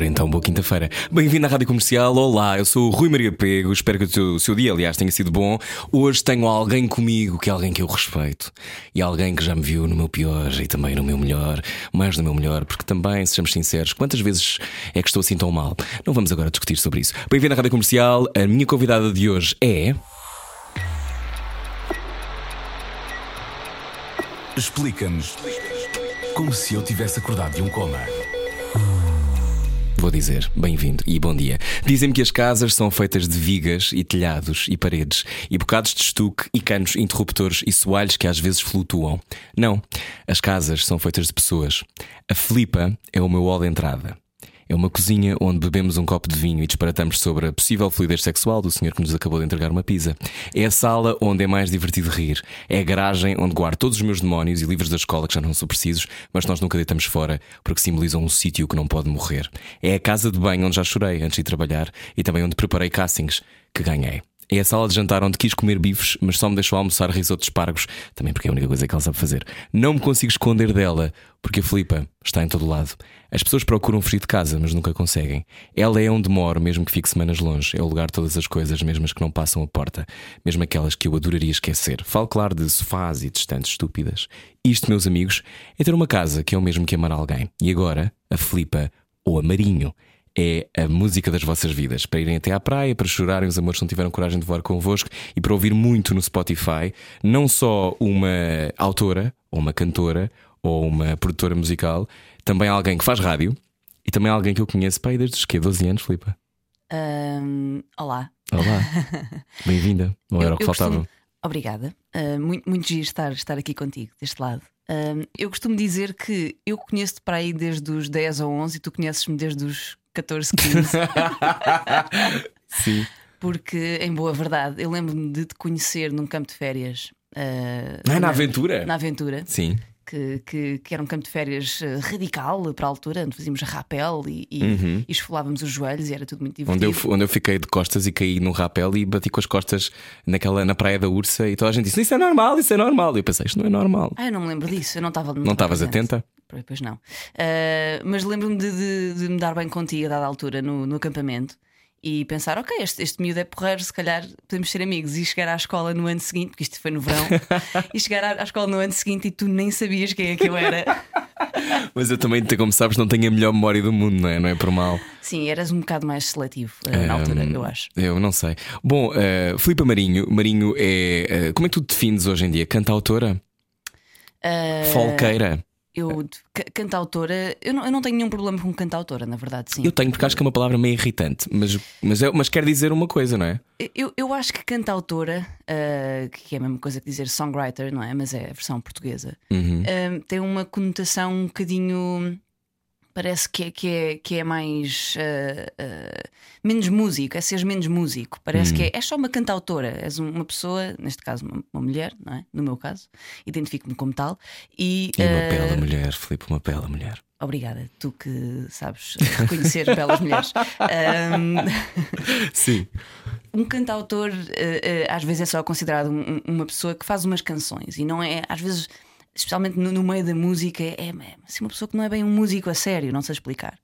Ora então, boa quinta-feira. Bem-vindo à Rádio Comercial. Olá, eu sou o Rui Maria Pego. Espero que o seu, seu dia, aliás, tenha sido bom. Hoje tenho alguém comigo que é alguém que eu respeito e alguém que já me viu no meu pior e também no meu melhor, mais no meu melhor, porque também, sejamos sinceros, quantas vezes é que estou assim tão mal? Não vamos agora discutir sobre isso. Bem-vindo à Rádio Comercial. A minha convidada de hoje é. Explica-nos como se eu tivesse acordado de um coma. Vou dizer, bem-vindo e bom dia. Dizem-me que as casas são feitas de vigas e telhados e paredes e bocados de estuque e canos interruptores e soalhos que às vezes flutuam. Não, as casas são feitas de pessoas. A Flipa é o meu hall de entrada. É uma cozinha onde bebemos um copo de vinho e disparatamos sobre a possível fluidez sexual do senhor que nos acabou de entregar uma pizza. É a sala onde é mais divertido rir. É a garagem onde guardo todos os meus demónios e livros da escola que já não são precisos, mas nós nunca deitamos fora porque simbolizam um sítio que não pode morrer. É a casa de banho onde já chorei antes de trabalhar e também onde preparei castings que ganhei. É a sala de jantar onde quis comer bifes, mas só me deixou almoçar risoto de espargos, também porque é a única coisa que ela sabe fazer. Não me consigo esconder dela, porque a Filipa está em todo lado. As pessoas procuram fugir de casa, mas nunca conseguem. Ela é onde moro, mesmo que fique semanas longe. É o lugar de todas as coisas, mesmo as que não passam a porta, mesmo aquelas que eu adoraria esquecer. Falo, claro, de sofás e distantes estúpidas. Isto, meus amigos, é ter uma casa que é o mesmo que amar alguém. E agora, a Filipa ou a Marinho é a música das vossas vidas. Para irem até à praia, para chorarem os amores que não tiveram coragem de voar convosco e para ouvir muito no Spotify, não só uma autora, ou uma cantora, ou uma produtora musical, também alguém que faz rádio e também alguém que eu conheço pai desde os quê? 12 anos, Filipa? Ahm, olá. Olá, bem-vinda. Não era o que faltava. costumo- Obrigada. Ah, muito, muito giro estar, estar aqui contigo, deste lado. Ahm, eu costumo dizer que eu conheço-te para aí desde os 10 ou 11 e tu conheces-me desde os 14, 15. Sim. porque, em boa verdade, eu lembro-me de te conhecer num campo de férias. ah, Ah, na na- aventura? Na aventura. Sim. Que, que, que era um campo de férias eh, radical para a altura, onde fazíamos rapel e, e, Uhum. e esfolávamos os joelhos e era tudo muito Onde divertido. eu, onde eu fiquei de costas e caí num rapel e bati com as costas naquela, na praia da Ursa e toda a gente disse: Isso é normal, isso é normal. E eu pensei: Isto não é normal. Ah, eu não me lembro disso, eu não estava Não estavas atenta? Pois não. Ah, mas lembro-me de, de- de me dar bem contigo a dada altura no, no acampamento e pensar: ok, este, este miúdo é porreiro, se calhar podemos ser amigos. E chegar à escola no ano seguinte, porque isto foi no verão, e chegar à, à escola no ano seguinte e tu nem sabias quem é que eu era. Mas eu também, como sabes, não tenho a melhor memória do mundo, não é? Não é por mal. Sim, eras um bocado mais seletivo ah, na altura, eu acho. Eu não sei. Bom, uh, Filipe Marinho, Marinho é. uh, como é que tu te defines hoje em dia? Cantautora? Ah, Folqueira? Eu, ca- cantautora, eu não, eu não tenho nenhum problema com cantautora, na verdade, sim. Eu tenho, porque acho que é uma palavra meio irritante, mas, mas, é, mas quer dizer uma coisa, não é? Eu, eu acho que cantautora, ah, que é a mesma coisa que dizer songwriter, não é? Mas é a versão portuguesa, Uhum. ah, tem uma conotação um bocadinho. Parece que é, que é, que é mais. ah, ah, menos músico, é seres menos músico. Parece Hum. que é, és só uma cantautora, és um- uma pessoa, neste caso uma, uma mulher, não é? No meu caso, identifico-me como tal. E, E uma ah, bela mulher, Filipe, uma bela mulher. Obrigada, tu que sabes reconhecer belas mulheres. Ahm, Sim. um cantautor eh, eh, às vezes é só considerado um- um- uma pessoa que faz umas canções e não é, às vezes, especialmente no, no meio da música, é, é assim, uma pessoa que não é bem um músico a sério, não sei explicar.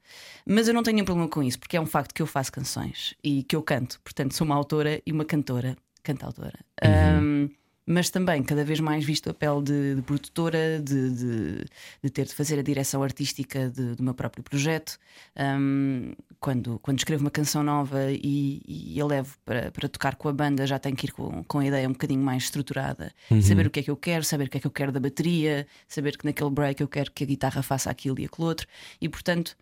Mas eu não tenho nenhum problema com isso, porque é um facto que eu faço canções e que eu canto, portanto, sou uma autora e uma cantora, cantautora. Ahm, mas também cada vez mais visto a pele de, de produtora, de, de- de ter de fazer a direção artística de- do meu próprio projeto. Um, quando, quando escrevo uma canção nova e, e a levo para, para tocar com a banda, já tenho que ir com, com a ideia um bocadinho mais estruturada. Saber o que é que eu quero, saber o que é que eu quero da bateria, saber que naquele break eu quero que a guitarra faça aquilo e aquilo outro. E portanto,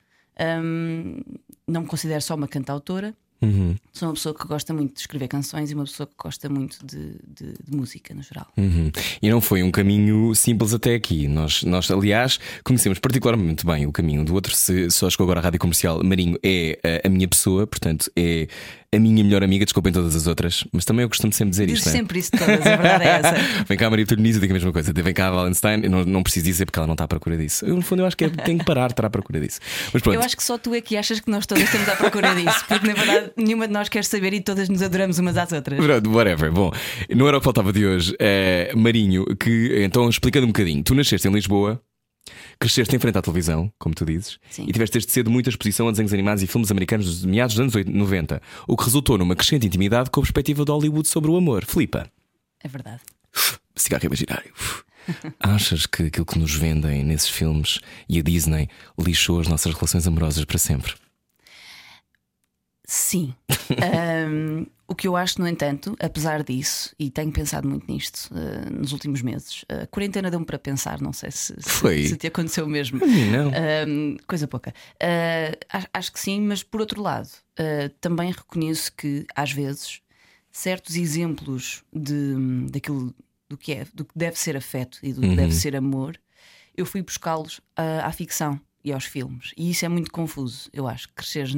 um, não me considero só uma cantautora. Uhum. Sou uma pessoa que gosta muito de escrever canções e uma pessoa que gosta muito de, de- de música no geral. Uhum. E não foi um caminho simples até aqui. Nós, nós, aliás, conhecemos particularmente bem o caminho do outro. Se só chegou agora à rádio comercial, Marinho é a, a minha pessoa, portanto, é a minha melhor amiga, desculpem todas as outras, mas também eu costumo sempre dizer Diz isto. é? sempre isso de todas, a verdade é essa. Vem cá, Maria Torniza, digo a mesma coisa. Vem cá, a Wallenstein. Eu não, não preciso dizer porque ela não está à procura disso. Eu, no fundo, eu acho que é, tenho que parar de estar à procura disso. Mas pronto. Eu acho que só tu é que achas que nós todas estamos à procura disso, porque na verdade nenhuma de nós quer saber e todas nos adoramos umas às outras. Pronto, whatever. Bom, não era o que faltava de hoje. É, Marinho, que então explicando um bocadinho, tu nasceste em Lisboa. Cresceste em frente à televisão, como tu dizes, Sim. e tiveste desde cedo muita exposição a desenhos animados e filmes americanos dos meados dos anos 80, 90, o que resultou numa crescente intimidade com a perspectiva de Hollywood sobre o amor. Filipa, É verdade. cigarro imaginário. Achas que aquilo que nos vendem nesses filmes e a Disney lixou as nossas relações amorosas para sempre? Sim. Ahm, o que eu acho, no entanto, apesar disso, e tenho pensado muito nisto ah, nos últimos meses, a quarentena deu-me para pensar, não sei se, se- se te aconteceu mesmo. Não. Coisa pouca. Acho, acho que sim, mas por outro lado, ah, também reconheço que às vezes certos exemplos de, daquilo do que é, do que deve ser afeto e do que deve ser amor, eu fui buscá-los ah, à ficção e aos filmes. E isso é muito confuso, eu acho, cresceres,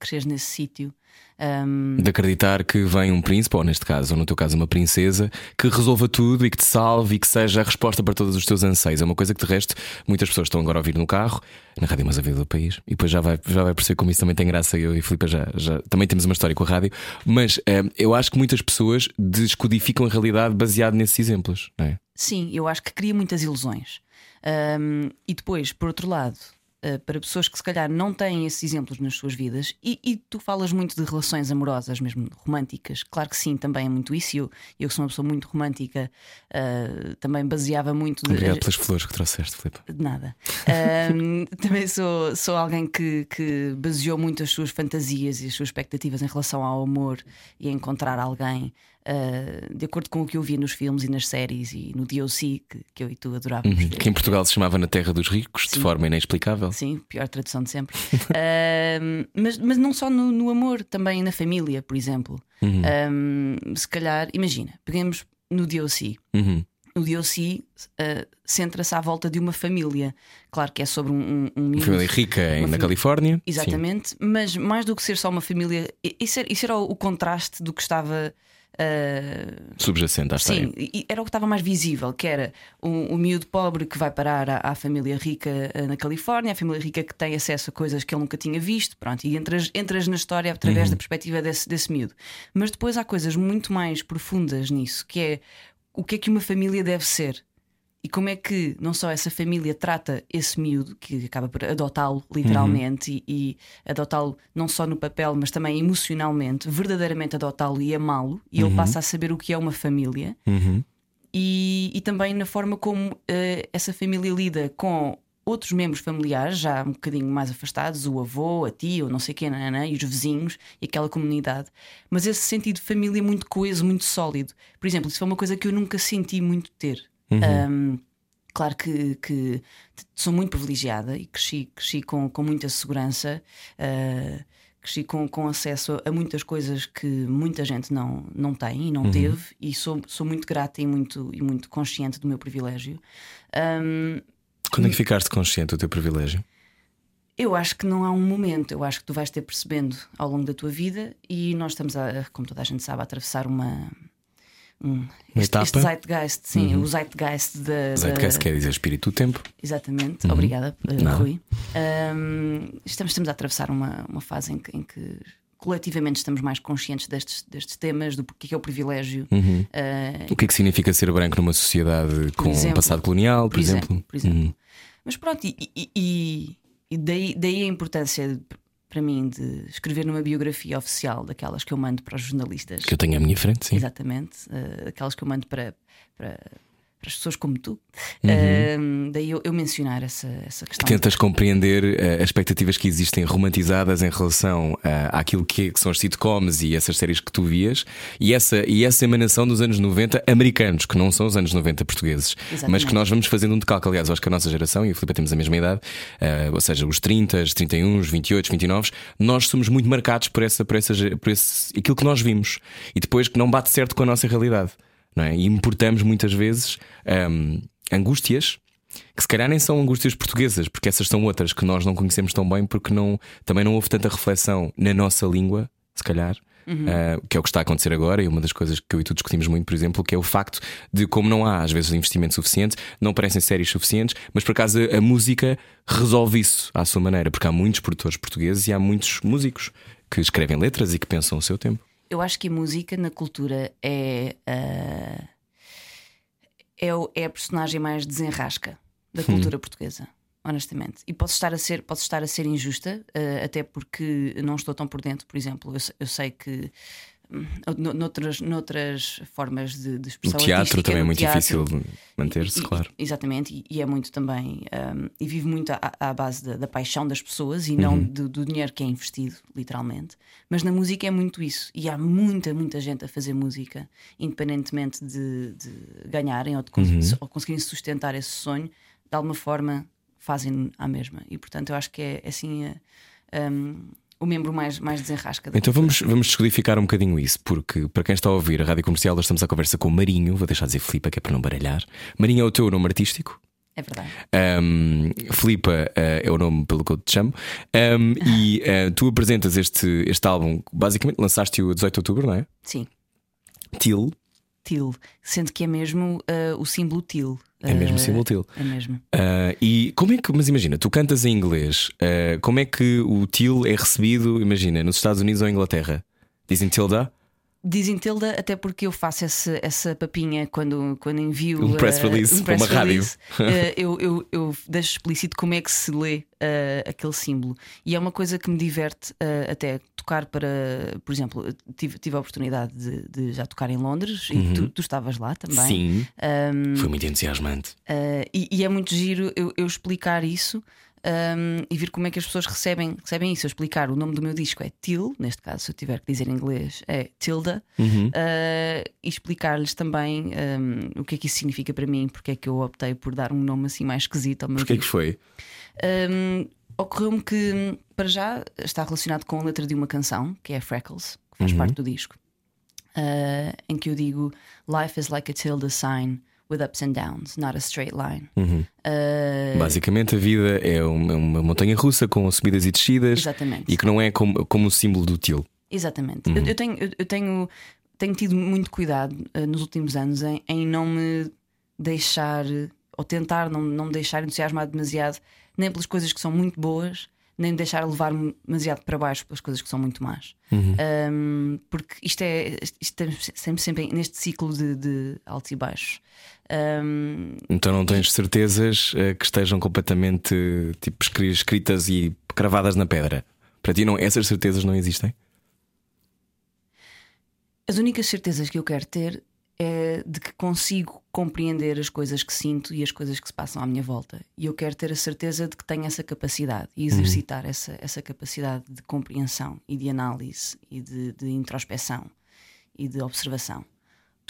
cresceres nesse sítio. ahm, De acreditar que vem um príncipe, ou neste caso, ou no teu caso, uma princesa, que resolva tudo e que te salve e que seja a resposta para todos os teus anseios. É uma coisa que, de resto, muitas pessoas estão agora a ouvir no carro, na Rádio Mais a Vida do País, e depois já vai, já vai perceber como isso também tem graça. Eu e a Filipe já, já também temos uma história com a rádio, mas eh, eu acho que muitas pessoas descodificam a realidade baseado nesses exemplos, não é? Sim, eu acho que cria muitas ilusões. Ahm, e depois, por outro lado, ah, para pessoas que se calhar não têm esses exemplos nas suas vidas, e, e tu falas muito de relações amorosas, mesmo românticas, claro que sim, também é muito isso. Eu, eu que sou uma pessoa muito romântica, ah, também baseava muito. de- Obrigado pelas flores que trouxeste, Filipe. de nada. Também sou, sou alguém que, que baseou muito as suas fantasias e as suas expectativas em relação ao amor e a encontrar alguém ah, de acordo com o que eu via nos filmes e nas séries e no DOC, que, que eu e tu adorávamos. ver. Que em Portugal se chamava Na Terra dos Ricos, de Sim. forma inexplicável. Sim, pior tradução de sempre. Ahm, mas, mas não só no, no amor, também na família, por exemplo. Ahm, se calhar, imagina, peguemos no DOC. Uhum. O DOC ah, centra-se à volta de uma família. Claro que é sobre um, um, um família rica em- na família- Califórnia. Sim. Exatamente, mas mais do que ser só uma família, isso era, isso era o contraste do que estava. Subjacente à história. Sim, e era o que estava mais visível, que era o, o miúdo pobre que vai parar à, à família rica ah, na Califórnia, a família rica que tem acesso a coisas que ele nunca tinha visto, pronto, e entras, entras na história através Uhum. da perspectiva desse, desse miúdo. Mas depois há coisas muito mais profundas nisso, que é o que é que uma família deve ser. E como é que não só essa família trata esse miúdo, que acaba por adotá-lo literalmente e, e adotá-lo não só no papel, mas também emocionalmente, verdadeiramente adotá-lo e amá-lo, e ele passa a saber o que é uma família, Uhum. e, e também na forma como eh, essa família lida com outros membros familiares, já um bocadinho mais afastados, o avô, a tia, ou não sei quem, nananã, e os vizinhos e aquela comunidade. Mas esse sentido de família muito coeso, muito sólido. Por exemplo, isso foi uma coisa que eu nunca senti muito ter. Um, claro que, que sou muito privilegiada e cresci, cresci com, com muita segurança. uh, Cresci com, com acesso a muitas coisas que muita gente não, não tem e não teve, e sou, sou muito grata e muito, e muito consciente do meu privilégio. Um, Quando é que ficaste consciente do teu privilégio? eu acho que não há um momento, eu acho que tu vais ter percebendo ao longo da tua vida e nós estamos, a, como toda a gente sabe, a atravessar uma. Um, Uma este, este zeitgeist, sim, o zeitgeist da. Zeitgeist da- quer dizer espírito do tempo. Exatamente, obrigada, uh, Nada. Rui. Um, estamos, estamos a atravessar uma, uma fase em que, em que coletivamente estamos mais conscientes destes, destes temas, do que é o privilégio. Uhum. Uh, O que é que significa ser branco numa sociedade com um exemplo. passado colonial, por, por exemplo. Por exemplo. Uhum. Mas pronto, e, e- e- daí, daí a importância de- para mim de escrever numa biografia oficial daquelas que eu mando para os jornalistas. Que eu tenho à minha frente, sim. Exatamente, uh, aquelas que eu mando para, para, para as pessoas como tu. Uhum. Uh, daí eu, eu mencionar essa, essa questão. Tentas compreender eh, as expectativas que existem romantizadas em relação eh, àquilo que, que são as sitcoms e essas séries que tu vias e essa, e essa emanação dos anos 90 americanos, que não são os anos 90 portugueses, mas Exatamente. que nós vamos fazendo um decalque. Aliás, eu acho que a nossa geração e o Filipe temos a mesma idade, eh, ou seja, os 30, os 31, os 28, os 29, nós somos muito marcados por, essa, por, essa, por esse, aquilo que nós vimos e depois que não bate certo com a nossa realidade. Não é? E importamos muitas vezes ahm, angústias que se calhar nem são angústias portuguesas, porque essas são outras que nós não conhecemos tão bem, porque não, também não houve tanta reflexão na nossa língua, se calhar, uh, que é o que está a acontecer agora, e uma das coisas que eu e tu discutimos muito, por exemplo, que é o facto de como não há às vezes investimento suficiente, não parecem séries suficientes, mas por acaso a música resolve isso à sua maneira, porque há muitos produtores portugueses e há muitos músicos que escrevem letras e que pensam o seu tempo. Eu acho que a música na cultura é. Uh, é, o- é a personagem mais desenrasca da cultura portuguesa, honestamente. E posso estar a ser, posso estar a ser injusta, uh, até porque não estou tão por dentro, por exemplo. Eu, eu sei que. No- Noutras, noutras formas de, de O expressão teatro artística, também é muito teatro, difícil manter-se, claro. Exatamente, e, e é muito também. um, e vive muito à, à base da, da paixão das pessoas e não Uhum. do, do dinheiro que é investido, literalmente. Mas na música é muito isso. E há muita, muita gente a fazer música, independentemente de, de ganharem ou, de cons- Uhum. ou conseguirem sustentar esse sonho, de alguma forma fazem à mesma. E portanto eu acho que é assim. eh, um, o membro mais, mais desenrasca Então vamos, vamos descodificar um bocadinho isso, porque para quem está a ouvir a rádio comercial, nós estamos à conversa com o Marinho, vou deixar de dizer Filipa, que é para não baralhar. Marinho é o teu nome artístico. É verdade. Um, Filipa eh, é o nome pelo que eu te chamo. Um, e eh, tu apresentas este, este álbum, basicamente lançaste-o a 18 de outubro, não é? Sim. Til. Til, sendo que é mesmo eh, o símbolo Til. É mesmo Eh, símbolo Til. É mesmo. Uh, e como é que, mas imagina, tu cantas em inglês, uh, como é que o Til é recebido, imagina, nos Estados Unidos ou Inglaterra? Dizem Tilda? Dizem Tilda, até porque eu faço esse- essa papinha quando, quando envio Um press eh, release um para uma press rádio. release, eh, eu, eu, eu deixo explícito como é que se lê eh, aquele símbolo. E é uma coisa que me diverte até tocar para, por exemplo, tive, tive a oportunidade de, de já tocar em Londres e tu, tu estavas lá também. Uhum. Sim. Ahm, Foi muito entusiasmante. Uh, e, e é muito giro eu, eu explicar isso um, e ver como é que as pessoas recebem, recebem isso. Eu explicar o nome do meu disco é Til, neste caso, se eu tiver que dizer em inglês, é Tilda, Uhum. uh, e explicar-lhes também um, o que é que isso significa para mim, porque é que eu optei por dar um nome assim mais esquisito ao meu Porquê que disco. foi? Um, Ocorreu-me que, para já, está relacionado com a letra de uma canção, que é Freckles, que faz parte do disco, uh, em que eu digo: Life is like a tilde sign with ups and downs, not a straight line. Uh, Basicamente, a vida é uma, uma montanha russa com subidas e descidas Exatamente. e que não é como, como o símbolo do Til. Exatamente. Uhum. Eu, eu tenho, eu, tenho, tenho tido muito cuidado eh, nos últimos anos em, em não me deixar ou tentar não, não me deixar entusiasmar demasiado nem pelas coisas que são muito boas, nem me deixar levar-me demasiado para baixo pelas coisas que são muito más. Uhum. Um, porque isto é isto é sempre, sempre neste ciclo de, de altos e baixos. Um, Então não tens certezas eh, que estejam completamente tipo, escri- escritas e cravadas na pedra. Para ti, não, essas certezas não existem? As únicas certezas que eu quero ter é de que consigo compreender as coisas que sinto e as coisas que se passam à minha volta. E eu quero ter a certeza de que tenho essa capacidade e exercitar essa, essa capacidade de compreensão e de análise e de, de introspeção e de observação.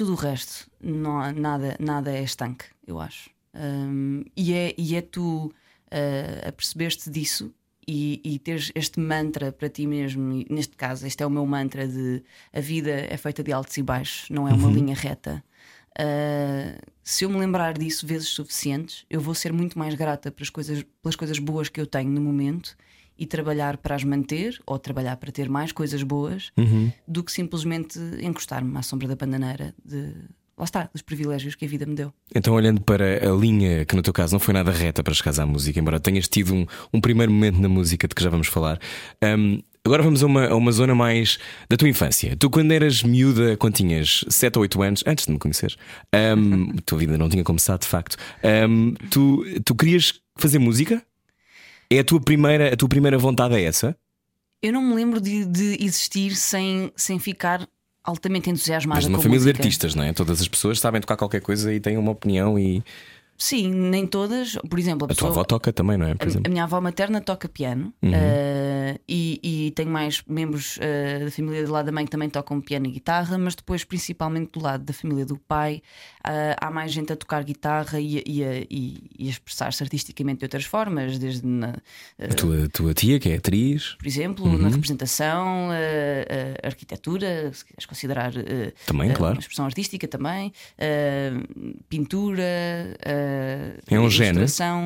Tudo o resto, não nada, nada é estanque, eu acho. Hum, e, é, e é tu uh, a perceber-te disso e, e teres este mantra para ti mesmo. Neste caso, este é o meu mantra de a vida é feita de altos e baixos, não é uma linha reta. Uh, se eu me lembrar disso vezes suficientes, eu vou ser muito mais grata pelas coisas, pelas coisas boas que eu tenho no momento e trabalhar para as manter ou trabalhar para ter mais coisas boas do que simplesmente encostar-me à sombra da bananeira de lá está, dos privilégios que a vida me deu. Então, olhando para a linha que no teu caso não foi nada reta para chegares à música, embora tenhas tido um, um primeiro momento na música de que já vamos falar, hum, agora vamos a uma, a uma zona mais da tua infância. Tu, quando eras miúda, quando tinhas 7 ou 8 anos, antes de me conheceres, a tua vida não tinha começado de facto, hum, tu, tu querias fazer música? É a tua primeira, a tua primeira vontade é essa? Eu não me lembro de, de existir sem, sem ficar altamente entusiasmada Mas numa família música. de artistas, não é? Todas as pessoas sabem tocar qualquer coisa e têm uma opinião e Sim, nem todas. Por exemplo, a, a tua avó toca também, não é? A, a minha avó materna toca piano Uhum. E, e tenho mais membros eh, da família do lado da mãe que também tocam piano e guitarra, mas depois, principalmente do lado da família do pai, eh, há mais gente a tocar guitarra e, a- e, e- expressar-se artisticamente de outras formas, desde na, eh, A tua, tua tia, que é atriz, por exemplo, na representação, arquitetura, se quiseres considerar Também, claro. uma expressão artística também, pintura, é um gene.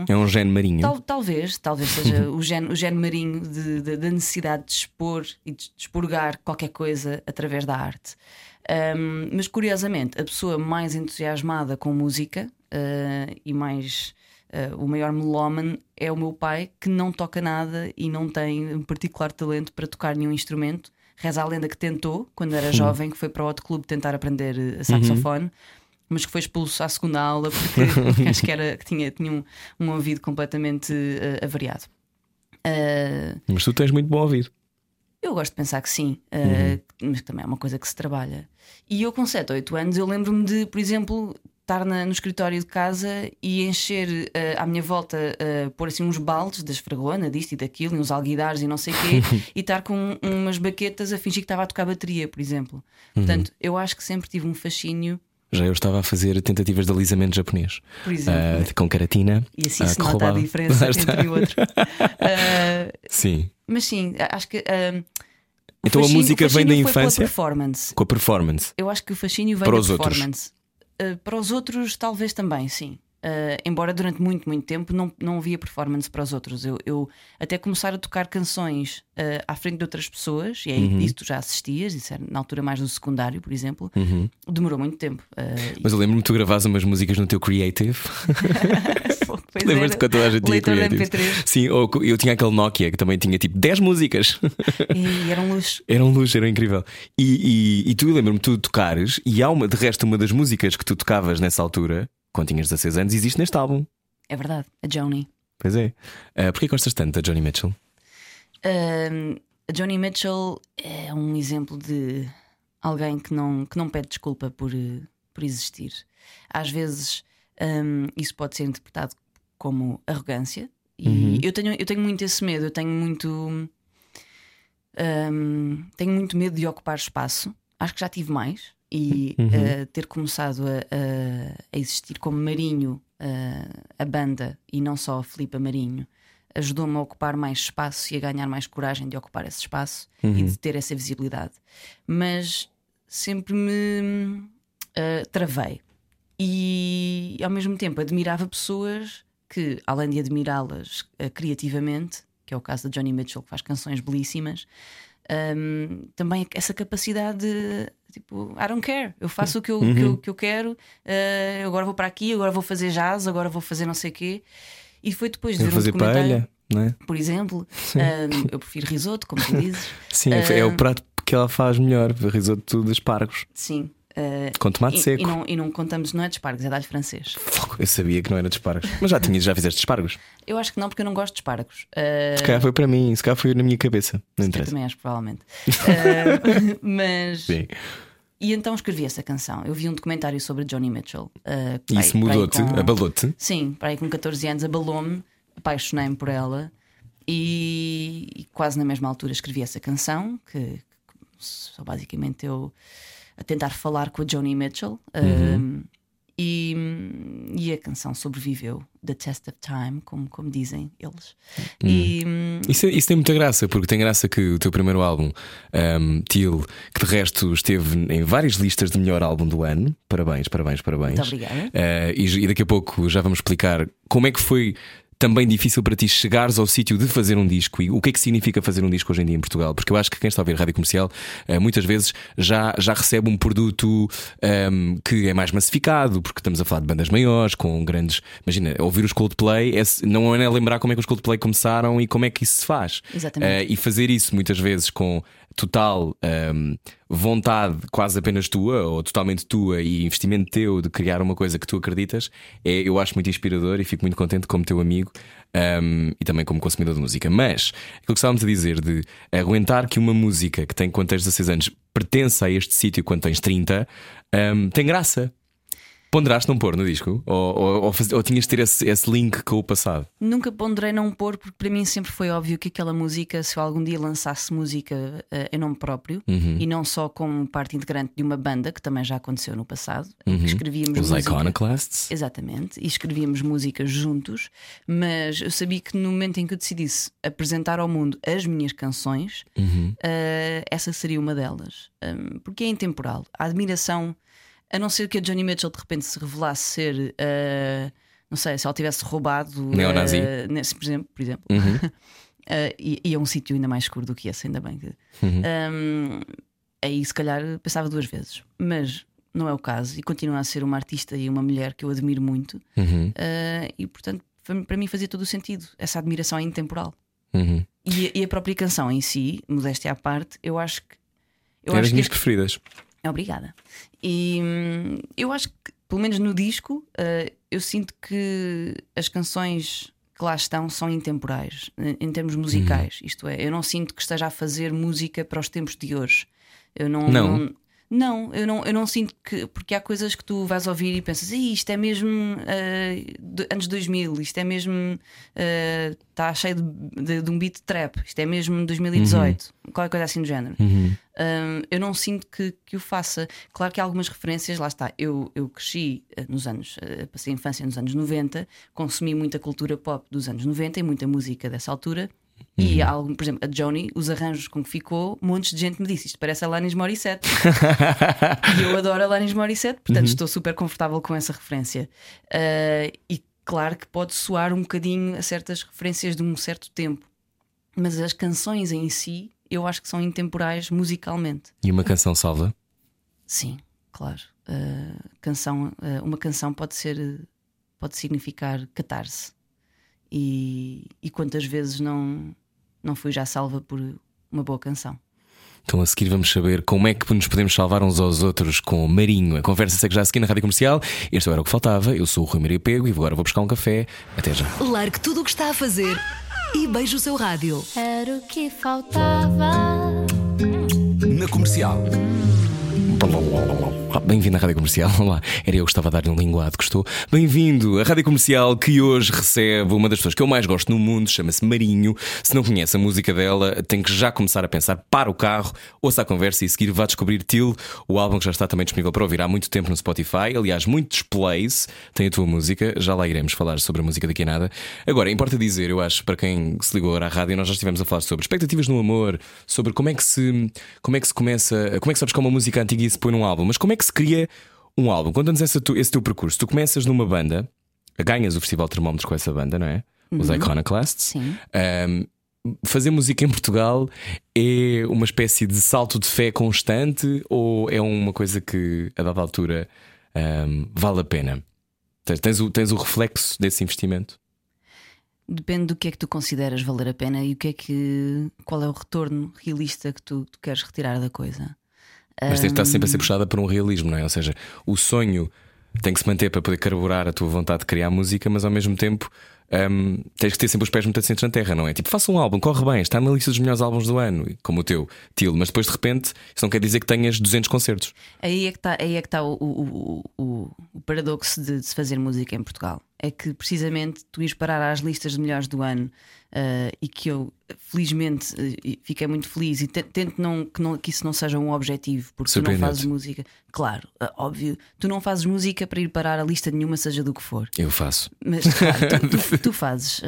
É um gene marinho. Tal- talvez, talvez seja o gene, o gene marinho de, de- de necessidade de expor e de expurgar qualquer coisa através da arte. Um, mas curiosamente, a pessoa mais entusiasmada com música uh, e mais uh, o maior melómano é o meu pai, que não toca nada e não tem um particular talento para tocar nenhum instrumento. Reza a lenda que tentou, quando era jovem, que foi para o outro clube tentar aprender uh, saxofone. Uhum. Mas que foi expulso à segunda aula porque acho que, era, que tinha, tinha um, um ouvido completamente avariado. Mas tu tens muito bom ouvido. Eu gosto de pensar que sim, uhum. uh, mas também é uma coisa que se trabalha. E eu, com 7 ou 8 anos, eu lembro-me de, por exemplo, estar na, no escritório de casa e encher uh, à minha volta, uh, pôr assim uns baldes da esfregona, disto e daquilo, e uns alguidares e não sei o quê, e estar com umas baquetas a fingir que estava a tocar bateria, por exemplo. Uhum. Portanto, eu acho que sempre tive um fascínio. Já eu estava a fazer tentativas de alisamento japonês. Por exemplo. Uh, com keratina. E assim se nota a diferença entre o outro. sim. Mas sim, acho que. Uh, então fascínio, a música vem da infância? Com a performance. Com a performance. Eu acho que o fascínio vem para da performance. Uh, para os outros, talvez também, sim. Uh, embora durante muito, muito tempo não, não havia performance para os outros. Eu, eu até começar a tocar canções uh, à frente de outras pessoas, e aí uhum. isso tu já assistias, isso era na altura mais do secundário, por exemplo, uhum. demorou muito tempo. Uh, Mas eu lembro-me que tu gravavas umas músicas no teu Creative. Lembras-te quando a gente tinha Creative? Sim, ou eu tinha aquele Nokia que também tinha tipo 10 músicas. E era um luxo. Era um luxo, era incrível. E, e, e tu lembro-me tu tocares, e há uma, de resto, uma das músicas que tu tocavas nessa altura quando tinhas 16 anos, existe neste álbum. É verdade, a Joni. Pois é. Uh, Porquê gostas tanto da Joni Mitchell? Uh, a Joni Mitchell é um exemplo de alguém que não, que não pede desculpa por, por existir. Às vezes um, isso pode ser interpretado como arrogância, e uhum. eu, tenho, eu tenho muito esse medo, eu tenho muito. Um, tenho muito medo de ocupar espaço. Acho que já tive mais e uhum. uh, ter começado a, a, a, existir como Marinho, uh, a banda, e não só a Filipa Marinho, ajudou-me a ocupar mais espaço e a ganhar mais coragem de ocupar esse espaço uhum. e de ter essa visibilidade. Mas sempre me uh, travei. E ao mesmo tempo admirava pessoas que, além de admirá-las criativamente, que é o caso da Johnny Mitchell, que faz canções belíssimas, um, também essa capacidade de tipo, I don't care, eu faço o que eu, uhum. que eu, que eu quero, uh, agora vou para aqui, agora vou fazer jazz, agora vou fazer não sei o quê. E foi depois de ver fazer um documentário, paella, é? por exemplo, um, eu prefiro risoto, como tu dizes. Sim, um, é o prato que ela faz melhor, risoto de espargos. Sim, Uh, Com tomate e, seco. E não, e não, contamos, não é de espargos, é de alho francês. Eu sabia que não era de espargos. Mas já, tinha, já fizeste espargos? Eu acho que não, porque eu não gosto de espargos. Uh... Se calhar foi para mim, se calhar foi na minha cabeça. Não interessa. Eu também acho, provavelmente. uh, mas. Sim. E então escrevi essa canção. Eu vi um documentário sobre Johnny Mitchell. Uh, e isso mudou-te? Com... Abalou-te? Sim, para aí com 14 anos abalou-me, apaixonei-me por ela e... e, quase na mesma altura escrevi essa canção, que, que só basicamente eu a tentar falar com a Joni Mitchell. Uhum. Um, e, e, a canção sobreviveu The Test of Time, como, como dizem eles. Hum. E, isso, isso, tem muita graça, porque tem graça que o teu primeiro álbum, um, Till, que de resto esteve em várias listas de melhor álbum do ano. Parabéns, parabéns, parabéns. Muito obrigada. Uh, e, e daqui a pouco já vamos explicar como é que foi também difícil para ti chegares ao sítio de fazer um disco e o que é que significa fazer um disco hoje em dia em Portugal? Porque eu acho que quem está a ouvir rádio comercial eh, muitas vezes já, já recebe um produto um, ehm, que é mais massificado, porque estamos a falar de bandas maiores, com grandes. Imagina, ouvir os Coldplay é, não é lembrar como é que os Coldplay começaram e como é que isso se faz. Exatamente. Uh, e fazer isso muitas vezes com total um, vontade, quase apenas tua, ou totalmente tua, e investimento teu de criar uma coisa que tu acreditas, é, eu acho muito inspirador e fico muito contente como teu amigo um, e também como consumidor de música. Mas aquilo que estávamos a dizer de aguentar que uma música que tem quando tens 16 anos pertença a este sítio quando tens 30 um, tem graça. Ponderaste não pôr no disco? Ou, ou, ou, ou tinhas de ter esse, esse, link com o passado? Nunca ponderei não pôr, porque para mim sempre foi óbvio que aquela música, se eu algum dia lançasse música uh, em nome próprio uhum. e não só como parte integrante de uma banda, que também já aconteceu no passado, uhum. que escrevíamos Os música. Iconoclasts. Exatamente, e escrevíamos músicas juntos, mas eu sabia que no momento em que eu decidisse apresentar ao mundo as minhas canções, uhum. uh, essa seria uma delas. Um, porque é intemporal. A admiração a não ser que a Johnny Mitchell de repente se revelasse ser, uh, não sei, se ela tivesse roubado Neonazi. Uh, nesse, por exemplo, por exemplo uhum. Uh, e, e, é um sítio ainda mais escuro do que esse, ainda bem que. Uhum. Um, aí se calhar pensava duas vezes. Mas não é o caso e continua a ser uma artista e uma mulher que eu admiro muito. Uhum. Uh, e portanto, para mim fazia todo o sentido. Essa admiração é intemporal. Uhum. E, e, a própria canção em si, modéstia à parte, eu acho que. Eu é das minhas preferidas. Obrigada. E hum, eu acho que, pelo menos no disco, uh, eu sinto que as canções que lá estão são intemporais em termos musicais. Uhum. Isto é, eu não sinto que esteja a fazer música para os tempos de hoje. Eu não, não. não não, eu não, eu não sinto que. Porque há coisas que tu vais ouvir e pensas, isto é mesmo uh, de, anos 2000, isto é mesmo. Está uh, cheio de, de, de, um beat trap, isto é mesmo 2018, uhum. qualquer coisa assim do género. Uhum. Uh, eu não sinto que, que o faça. Claro que há algumas referências, lá está. Eu, eu cresci nos anos. passei a infância nos anos 90, consumi muita cultura pop dos anos 90 e muita música dessa altura. E Uhum. algo, por exemplo, a Joni, os arranjos com que ficou, montes de gente me disse: Isto parece a Alanis Morissette. e eu adoro a Alanis Morissette, portanto Uhum. estou super confortável com essa referência. Uh, e claro que pode soar um bocadinho a certas referências de um certo tempo, mas as canções em si eu acho que são intemporais musicalmente. E uma canção salva? Sim, claro. Uh, canção, uh, uma canção pode ser, pode significar catarse. E, e quantas vezes não não fui já salva por uma boa canção. Então a seguir vamos saber como é que nos podemos salvar uns aos outros com o Marinho. A conversa segue já a seguir na Rádio Comercial. Este era o que faltava. Eu sou o Rui Maria Pego e agora vou buscar um café. Até já. Largue tudo o que está a fazer e beije o seu rádio. Era o que faltava. Na comercial. Bem-vindo à Rádio Comercial. Olá, era eu que estava a dar-lhe um linguado que estou. Bem-vindo à Rádio Comercial que hoje recebe uma das pessoas que eu mais gosto no mundo, chama-se Marinho. Se não conhece a música dela, tem que já começar a pensar para o carro, ouça a conversa e a seguir vá descobrir Till, o álbum que já está também disponível para ouvir há muito tempo no Spotify. Aliás, muitos plays tem a tua música. Já lá iremos falar sobre a música daqui a nada. Agora, importa dizer, eu acho, para quem se ligou agora à rádio, nós já estivemos a falar sobre expectativas no amor, sobre como é que se, como é que se começa, como é que sabes que é uma música antiga se põe num álbum, mas como é que se cria um álbum? Conta-nos esse, esse teu percurso. Tu começas numa banda, ganhas o Festival Termómetros com essa banda, não é? Os Iconoclasts. Sim. Um, fazer música em Portugal é uma espécie de salto de fé constante ou é uma coisa que, a dada altura, um, vale a pena? Tens, tens, o, tens o reflexo desse investimento? Depende do que é que tu consideras valer a pena e o que é que qual é o retorno realista que tu, tu queres retirar da coisa. Mas tens de estar sempre a ser puxada por um realismo, não é? Ou seja, o sonho tem que se manter para poder carburar a tua vontade de criar música, mas ao mesmo tempo um, tens que ter sempre os pés muito assentos na terra, não é? Tipo, faça um álbum, corre bem, está na lista dos melhores álbuns do ano, como o teu, Til, mas depois de repente isso não quer dizer que tenhas 200 concertos. Aí é que está é que tá o, o, o, o, paradoxo de, de se fazer música em Portugal. É que precisamente tu ires parar às listas de melhores do ano uh, e que eu, felizmente, uh, fiquei muito feliz e tento não que, não, que isso não seja um objetivo, porque tu não fazes música. Claro, uh, óbvio, tu não fazes música para ir parar a lista nenhuma, seja do que for. Eu faço. Mas claro, tu, tu, tu, fazes.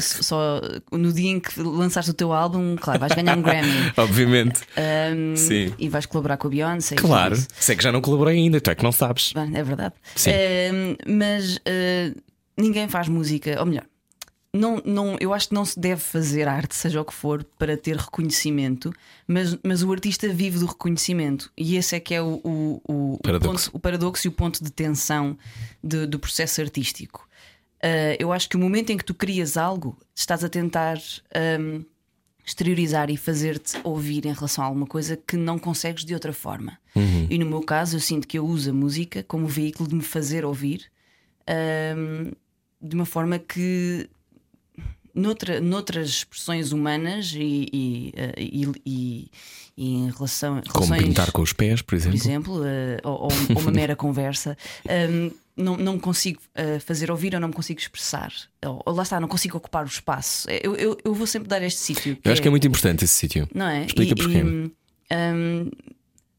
só no dia em que lançaste o teu álbum, claro, vais ganhar um Grammy. Obviamente. Um, Sim. E vais colaborar com a Beyoncé. Claro, sei que já não colaborei ainda, tu é que não sabes. Bem, é verdade. Sim. mas ninguém faz música, ou melhor, não, não, eu acho que não se deve fazer arte, seja o que for, para ter reconhecimento, mas, mas o artista vive do reconhecimento e esse é que é o, o, o, paradoxo. O, ponto, o paradoxo e o ponto de tensão de, do processo artístico. Uh, eu acho que o momento em que tu crias algo, estás a tentar um, exteriorizar e fazer-te ouvir em relação a alguma coisa que não consegues de outra forma. Uhum. E no meu caso, eu sinto que eu uso a música como veículo de me fazer ouvir. Um, de uma forma que noutra, noutras expressões humanas e, e, e, e, e em relação como pintar com os pés, por exemplo, por exemplo uh, ou, ou, uma mera conversa, um, não, não me consigo uh, fazer ouvir ou não me consigo expressar. Ou, ou, lá está, não consigo ocupar o espaço. Eu, eu, eu vou sempre dar este sítio. Eu acho que é muito importante esse sítio. Não é? Explica porquê. Um,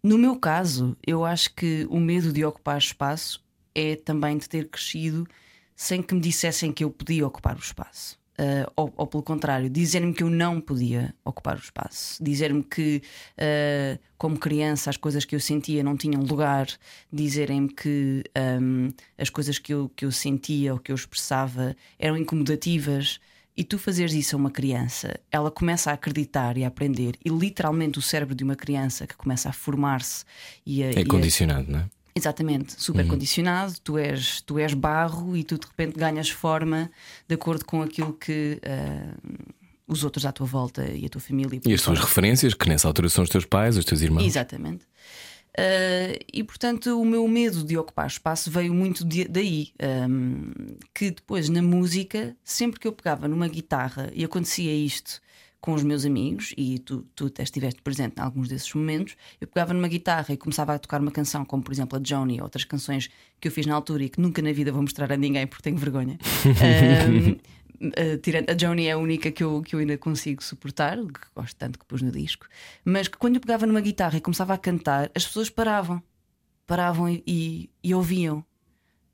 no meu caso, eu acho que o medo de ocupar espaço é também de ter crescido sem que me dissessem que eu podia ocupar o espaço. Uh, ou, ou, pelo contrário, dizer-me que eu não podia ocupar o espaço, dizer-me que, uh, como criança, as coisas que eu sentia não tinham lugar, dizerem-me que um, as coisas que eu, que eu sentia ou que eu expressava eram incomodativas. e tu fazeres isso a uma criança, ela começa a acreditar e a aprender, e literalmente o cérebro de uma criança que começa a formar-se e a, É e a- condicionado, não é? Exatamente, super condicionado, tu és, tu és barro e tu de repente ganhas forma de acordo com aquilo que ah, os outros à tua volta e a tua família. E as tuas referências, que nessa altura são os teus pais, os teus irmãos. Exatamente. Ah, e portanto, o meu medo de ocupar espaço veio muito de- daí. ahm, que depois, na música, sempre que eu pegava numa guitarra e acontecia isto com os meus amigos, e tu, tu até estiveste presente em alguns desses momentos, eu pegava numa guitarra e começava a tocar uma canção, como por exemplo a Joni, ou outras canções que eu fiz na altura e que nunca na vida vou mostrar a ninguém porque tenho vergonha. Ahm, Uh, tirando, a Joni é a única que eu, que eu ainda consigo suportar, que gosto tanto que pus no disco. Mas que quando eu pegava numa guitarra e começava a cantar, as pessoas paravam, paravam e, e, e ouviam.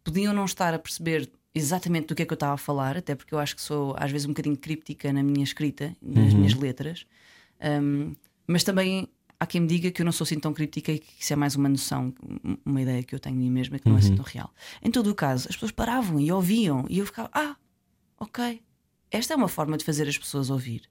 Podiam não estar a perceber exatamente do que é que eu estava a falar, até porque eu acho que sou às vezes um bocadinho críptica na minha escrita, nas minhas letras. Um, mas também há quem me diga que eu não sou assim tão críptica e que isso é mais uma noção, uma ideia que eu tenho de mim mesma que não é assim tão real. Em todo o caso, as pessoas paravam e ouviam, e eu ficava, ah, ok, esta é uma forma de fazer as pessoas ouvir.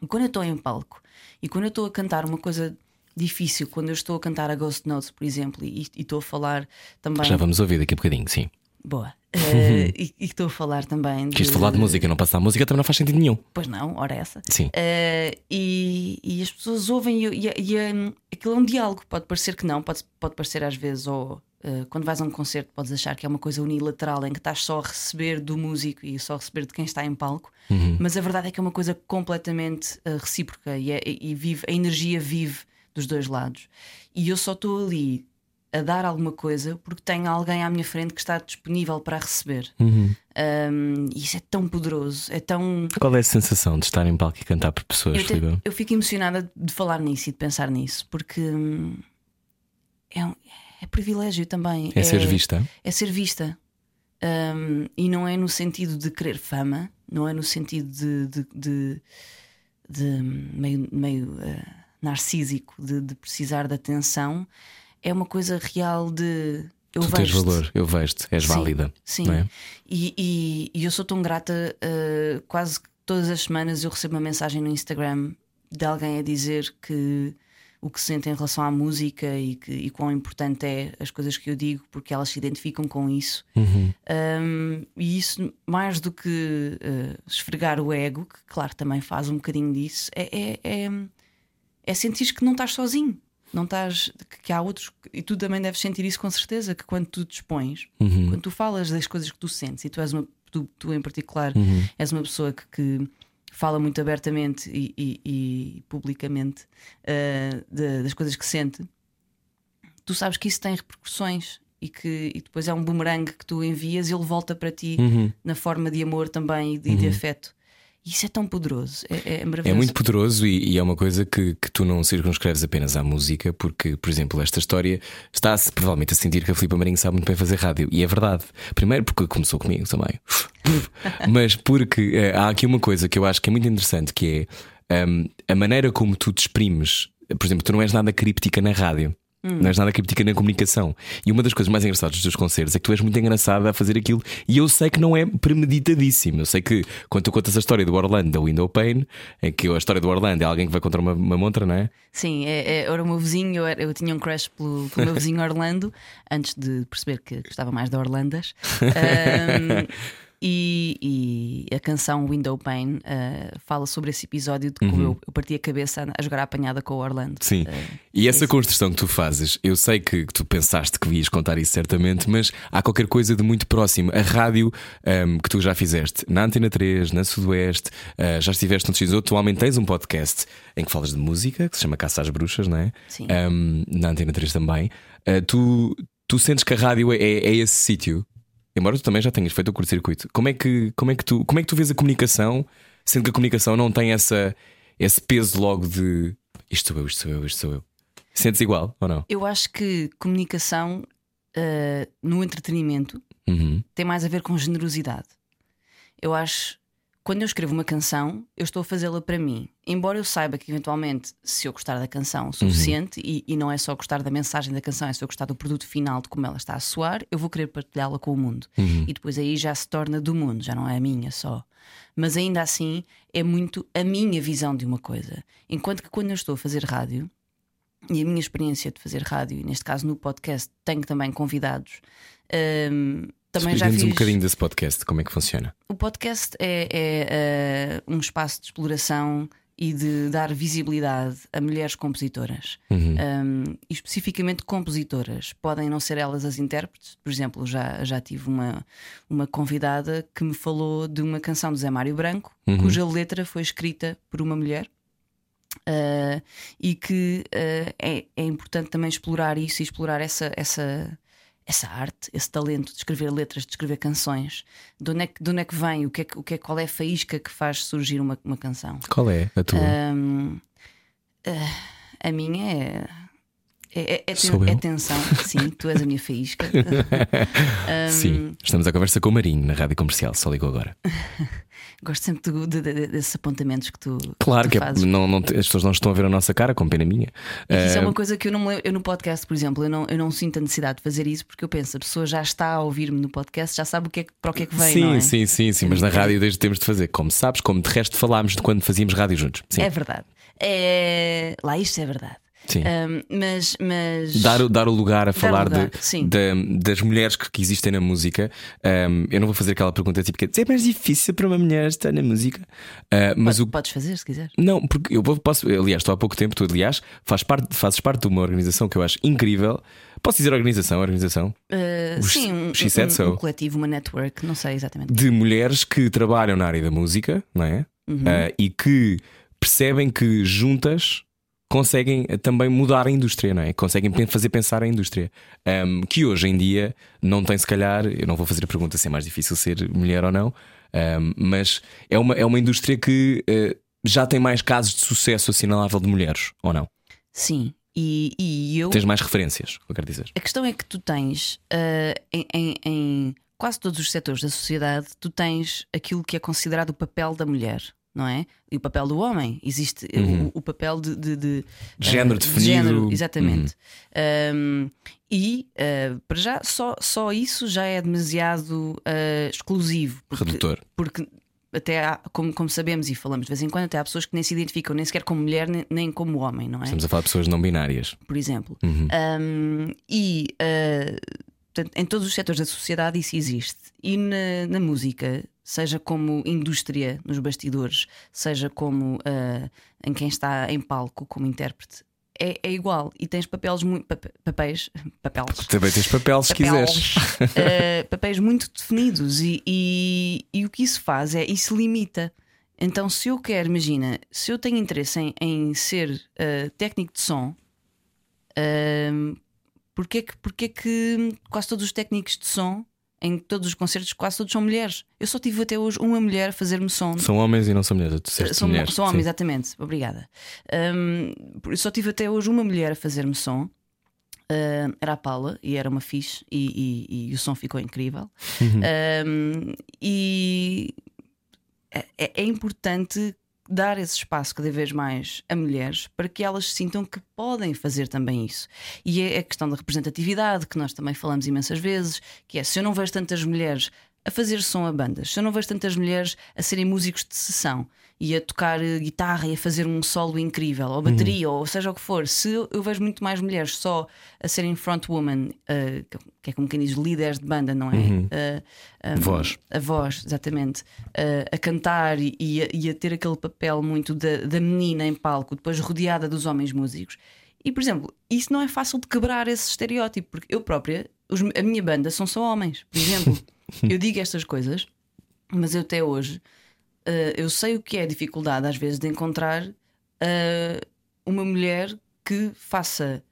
E quando eu estou em palco e quando eu estou a cantar uma coisa difícil, quando eu estou a cantar a Ghost Notes, por exemplo, e e estou a falar também. Já vamos ouvir daqui a bocadinho, sim. Boa. Eh, e e estou a falar também. Quis falar de música, não passar música também não faz sentido nenhum. Pois não, ora essa. Sim. Eh, e, e as pessoas ouvem e, e, e, hum, aquilo é um diálogo. Pode parecer que não, pode, pode parecer às vezes, ou eh, quando vais a um concerto, podes achar que é uma coisa unilateral em que estás só a receber do músico e só a receber de quem está em palco, mas a verdade é que é uma coisa completamente eh, recíproca e, é- e vive, a energia vive dos dois lados. E eu só estou ali a dar alguma coisa porque tenho alguém à minha frente que está disponível para receber. Um, e isso é tão poderoso, é tão. Qual é a sensação de estar em palco e cantar por pessoas, Eu, te- eu fico emocionada de falar nisso e de pensar nisso, porque hum, é, um- é privilégio também. É ser vista. É ser vista. Um, e não é no sentido de querer fama, não é no sentido de, de, de- de meio, meio eh, narcísico de, de precisar de atenção. É uma coisa real de eu Tu tens valor, eu vejo-te, és Sim, válida. Sim. é? E, e- e eu sou tão grata, uh, quase todas as semanas eu recebo uma mensagem no Instagram de alguém a dizer que o que sente em relação à música e, que, e quão importante é as coisas que eu digo, porque elas se identificam com isso. Uhum. Um, e isso, mais do que uh, esfregar o ego, que claro também faz um bocadinho disso, é, é, é, é sentir que não estás sozinho. Não estás, que- há outros, e tu também deves sentir isso com certeza, que quando tu te expões, Uhum. quando tu falas das coisas que tu sentes, e tu és uma, tu, tu em particular, Uhum. és uma pessoa que, que fala muito abertamente e, e- e publicamente uh, de- das coisas que sente, tu sabes que isso tem repercussões e que e depois é um boomerang que tu envias e ele volta para ti Uhum. na forma de amor também e de, de afeto. Isso é tão poderoso, é, é É maravilhoso. muito poderoso e, e é uma coisa que, que tu não circunscreves apenas à música, porque, por exemplo, esta história está-se provavelmente a sentir que a Filipe Marinho sabe muito bem fazer rádio. E é verdade. Primeiro porque começou comigo também. Mas porque eh, há aqui uma coisa que eu acho que é muito interessante que é hum, a maneira como tu te exprimes. Por exemplo, tu não és nada críptica na rádio. Não és nada críptica na comunicação. E uma das coisas mais engraçadas dos teus concertos é que tu és muito engraçada a fazer aquilo. E eu sei que não é premeditadíssimo. Eu sei que quando tu contas a história do Orlando, da Window Pane, em que a história do Orlando é alguém que vai contra uma, uma montra, não é? Sim, é, é, era o meu vizinho, eu, era- eu tinha um crush pelo, pelo meu vizinho Orlando, antes de perceber que gostava mais de Orlandas. Ahm, e, e a canção Window Pane ah, fala sobre esse episódio de como eu, eu parti a cabeça a, jogar a apanhada com o Orlando. Sim. Ah, E essa construção que tu fazes, eu sei que, tu pensaste que ias contar isso certamente, mas há qualquer coisa de muito próximo. A rádio ahm, que tu já fizeste na Antena 3, na Sudoeste, ah, já estiveste no X, atualmente tens um podcast em que falas de música, que se chama Caça às Bruxas, não é? Sim. Ahm, na Antena 3 também. Ah, tu, tu sentes que a rádio é, é esse sítio? Embora tu também já tenhas feito o curto-circuito, como é, que, como, é que tu, como é que tu vês a comunicação, sendo que a comunicação não tem essa, esse peso logo de isto sou eu, isto sou eu, isto sou eu? Sentes igual ou não? Eu acho que comunicação ah, no entretenimento Uhum. tem mais a ver com generosidade. Eu acho quando eu escrevo uma canção, eu estou a fazê-la para mim. Embora eu saiba que, eventualmente, se eu gostar da canção o suficiente, e, e não é só gostar da mensagem da canção, é se eu gostar do produto final, de como ela está a soar, eu vou querer partilhá-la com o mundo. E depois aí já se torna do mundo, já não é a minha só. Mas ainda assim, é muito a minha visão de uma coisa. Enquanto que quando eu estou a fazer rádio, e a minha experiência de fazer rádio, e neste caso no podcast, tenho também convidados. hum, também já fiz. um bocadinho desse podcast, como é que funciona. O podcast é, é, eh, um espaço de exploração e de dar visibilidade a mulheres compositoras. Um, e especificamente compositoras. Podem não ser elas as intérpretes. Por exemplo, já, já tive uma, uma convidada que me falou de uma canção de Zé Mário Branco, cuja letra foi escrita por uma mulher. Uh, e que uh, é, é importante também explorar isso e explorar essa, essa, essa arte, esse talento de escrever letras, de escrever canções. De onde é que, de onde é que vem? O que é, o que é, qual é a faísca que faz surgir uma, uma canção? Qual é a tua? Um, ah, a minha é. É, é, é, ten- é tensão, sim, tu és a minha faísca. Sim, estamos à conversa com o Marinho na rádio comercial, só ligou agora. Gosto sempre do- de- de- desses apontamentos que tu, Claro tu que é- não, não, as pessoas não estão a ver a nossa cara, com pena minha. E Isso é Ah, uma coisa que eu não me lembro. Eu no podcast, por exemplo, eu não, eu não sinto a necessidade de fazer isso porque eu penso, a pessoa já está a ouvir-me no podcast, já sabe o que é, que- para o que é que vem. sim, não é? sim, sim, sim, mas na rádio desde temos de fazer, como sabes, como de resto falámos de quando fazíamos rádio juntos. Sim, É verdade. É... Lá isto é verdade. Sim. Ahm, mas, mas... Dar, o- dar o lugar a falar lugar, de- da- das mulheres que, que existem na música. Um, eu não vou fazer aquela pergunta tipo que é mais difícil para uma mulher estar na música. Uh, mas Pode- o Podes fazer se quiser. Não, porque eu posso, aliás, estou há pouco tempo, tu, aliás, faz parte, fazes parte de uma organização que eu acho incrível. Posso dizer organização, organização? Os- sim, um, um- um coletivo, uma network, não sei exatamente. De mulheres que trabalham na área da música, não é? Uhum. Ah, e que percebem que juntas conseguem eh, também mudar a indústria, não é? Conseguem fazer pensar a indústria. Ahm, que hoje em dia não tem, se calhar, eu não vou fazer a pergunta se é mais difícil ser mulher ou não, ahm, mas é uma, é uma indústria que eh, já tem mais casos de sucesso assinalável de mulheres, ou não? Sim, e, e eu. Tens mais referências, eu quero dizer. A questão é que tu tens ah, em, em- em quase todos os setores da sociedade, tu tens aquilo que é considerado o papel da mulher. Não é? E o papel do homem. Existe o, o papel de, de- de- Uhum. De género ah, definido. género, exatamente. Um, e ah, para já, só, só isso já é demasiado ah, exclusivo. porque- Redutor. porque até há, como, como sabemos e falamos de vez em quando, até há pessoas que nem se identificam nem sequer como mulher nem, nem como homem, não é? Estamos a falar de pessoas não binárias. Por exemplo. Uhum. Um, e uh, portanto, em todos os setores da sociedade isso existe. E na, na música, seja como indústria nos bastidores, seja como uh, em quem está em palco como intérprete. É, é igual e tens papéis muito papéis papéis Também tens papel se quiseres. papéis, eh, papéis muito definidos e, e, e o que isso faz é isso limita. Então, se eu quero, imagina, se eu tenho interesse em, em ser eh, técnico de som, uh, porque, é que, porque é que quase todos os técnicos de som, em todos os concertos, quase todos são mulheres? Eu só tive até hoje uma mulher a fazer-me som. São homens e não são mulheres. Disseste São, mulheres. são homens, sim. exatamente. Obrigada. Um, eu só tive até hoje uma mulher a fazer-me som. Uh, era a Paula e era uma fixe e, e- e o som ficou incrível. Uhum. Um, e é, é importante dar esse espaço cada vez mais a mulheres para que elas sintam que podem fazer também isso. E é a questão da representatividade, que nós também falamos imensas vezes, que é se eu não vejo tantas mulheres a fazer som a bandas, se eu não vejo tantas mulheres a serem músicos de sessão e a tocar eh, guitarra e a fazer um solo incrível, ou bateria, ou seja o que for, se eu, vejo muito mais mulheres só a serem frontwoman, eh, que é como quem diz líderes de banda, não é? Eh, um, Voz. a voz, exatamente, uh, a cantar e, e a, e a ter aquele papel muito da, da menina em palco, depois rodeada dos homens músicos. E, por exemplo, isso não é fácil de quebrar esse estereótipo, porque eu própria, os- a minha banda são só homens, por exemplo. eu digo estas coisas, mas eu até hoje uh, eu sei o que é a dificuldade, às vezes, de encontrar uh, uma mulher que faça.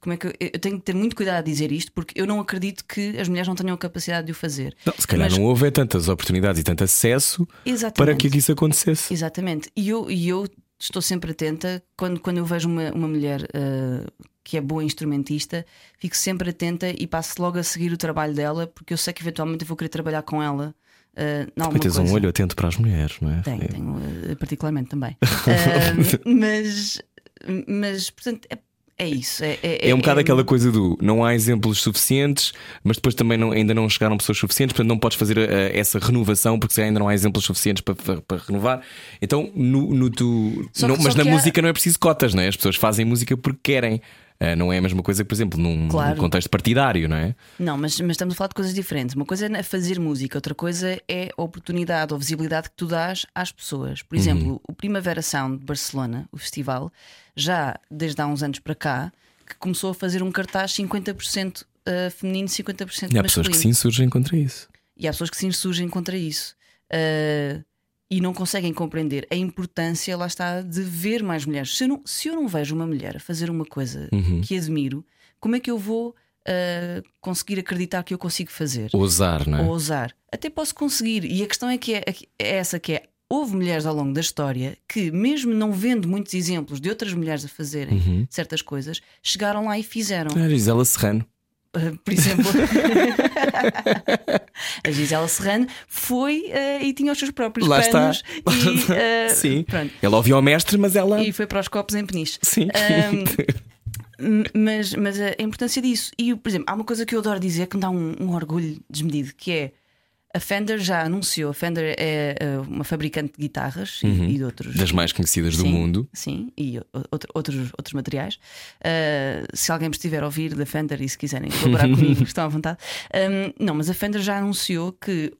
Como é que eu, eu tenho que ter muito cuidado a dizer isto, porque eu não acredito que as mulheres não tenham a capacidade de o fazer. Não, se calhar Mas- não houve tantas oportunidades e tanto acesso Exatamente. para que isso acontecesse. Exatamente. E eu, e eu estou sempre atenta quando, quando eu vejo uma, uma mulher uh, que é boa instrumentista, fico sempre atenta e passo logo a seguir o trabalho dela, porque eu sei que eventualmente eu vou querer trabalhar com ela. Uh, Também tens um olho atento para as mulheres, não é? Tenho, é. tenho uh, particularmente também. uh, mas, mas, portanto, é, é isso. É, é, é um bocado aquela coisa do não há exemplos suficientes, mas depois também não, ainda não chegaram pessoas suficientes, portanto não podes fazer essa renovação porque ainda não há exemplos suficientes para, para, para renovar. Então, no, no tu. Não, mas na música há... não é preciso cotas, não é? As pessoas fazem música porque querem. Uh, não é a mesma coisa que, por exemplo, num, claro. contexto partidário, não é? Não, mas, mas estamos a falar de coisas diferentes. Uma coisa é fazer música, outra coisa é a oportunidade ou visibilidade que tu dás às pessoas. Por exemplo, uhum. o Primavera Sound de Barcelona, o festival, já desde há uns anos para cá, que começou a fazer um cartaz 50% uh, feminino, 50% masculino. E há pessoas que se insurgem contra isso. E há pessoas que se insurgem contra isso. Uh, e não conseguem compreender a importância, lá está, de ver mais mulheres. Se eu não, se eu não vejo uma mulher a fazer uma coisa uhum. que admiro, como é que eu vou uh, conseguir acreditar que eu consigo fazer? Ousar, não é? Ousar. Até posso conseguir. E a questão é que é, é essa que é. Houve mulheres ao longo da história que, mesmo não vendo muitos exemplos de outras mulheres a fazerem uhum. certas coisas, chegaram lá e fizeram. A Gisela Serrano. Por exemplo, a Gisela Serrano foi uh, e tinha os seus próprios Lá panos está. E, uh, Sim. Pronto. Ela ouviu ao mestre, mas ela. E foi para os copos em peniche. Sim. Um, mas, mas a importância disso. E, por exemplo, há uma coisa que eu adoro dizer que me dá um, um orgulho desmedido, que é a Fender já anunciou. A Fender é uh, uma fabricante de guitarras uhum. e, e, de outros. Das mais conhecidas sim, do mundo. Sim, e outro, outros, outros materiais. Uh, se alguém me estiver a ouvir da Fender e se quiserem colaborar comigo, estão à vontade. Um, não, mas a Fender já anunciou que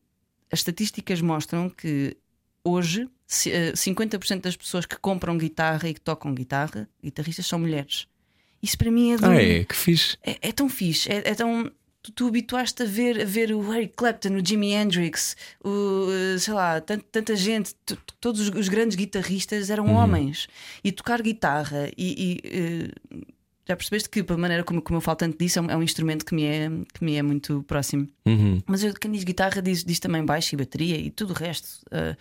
as estatísticas mostram que hoje 50% das pessoas que compram guitarra e que tocam guitarra, guitarristas, são mulheres. Isso para mim é. Do... Ah, é? Que fixe. É, é tão fixe. É, é tão tu, tu habituaste a ver, a ver o Eric Clapton, o Jimi Hendrix, o, eh, sei lá, tanta, tanta gente, todos os, os, grandes guitarristas eram uhum. homens. E tocar guitarra e, e uh, já percebeste que, pela maneira como, como eu falo tanto disso, é um, é um, instrumento que me é, que me é muito próximo. Uhum. Mas eu, quem diz guitarra diz, diz também baixo e bateria e tudo o resto. Uh,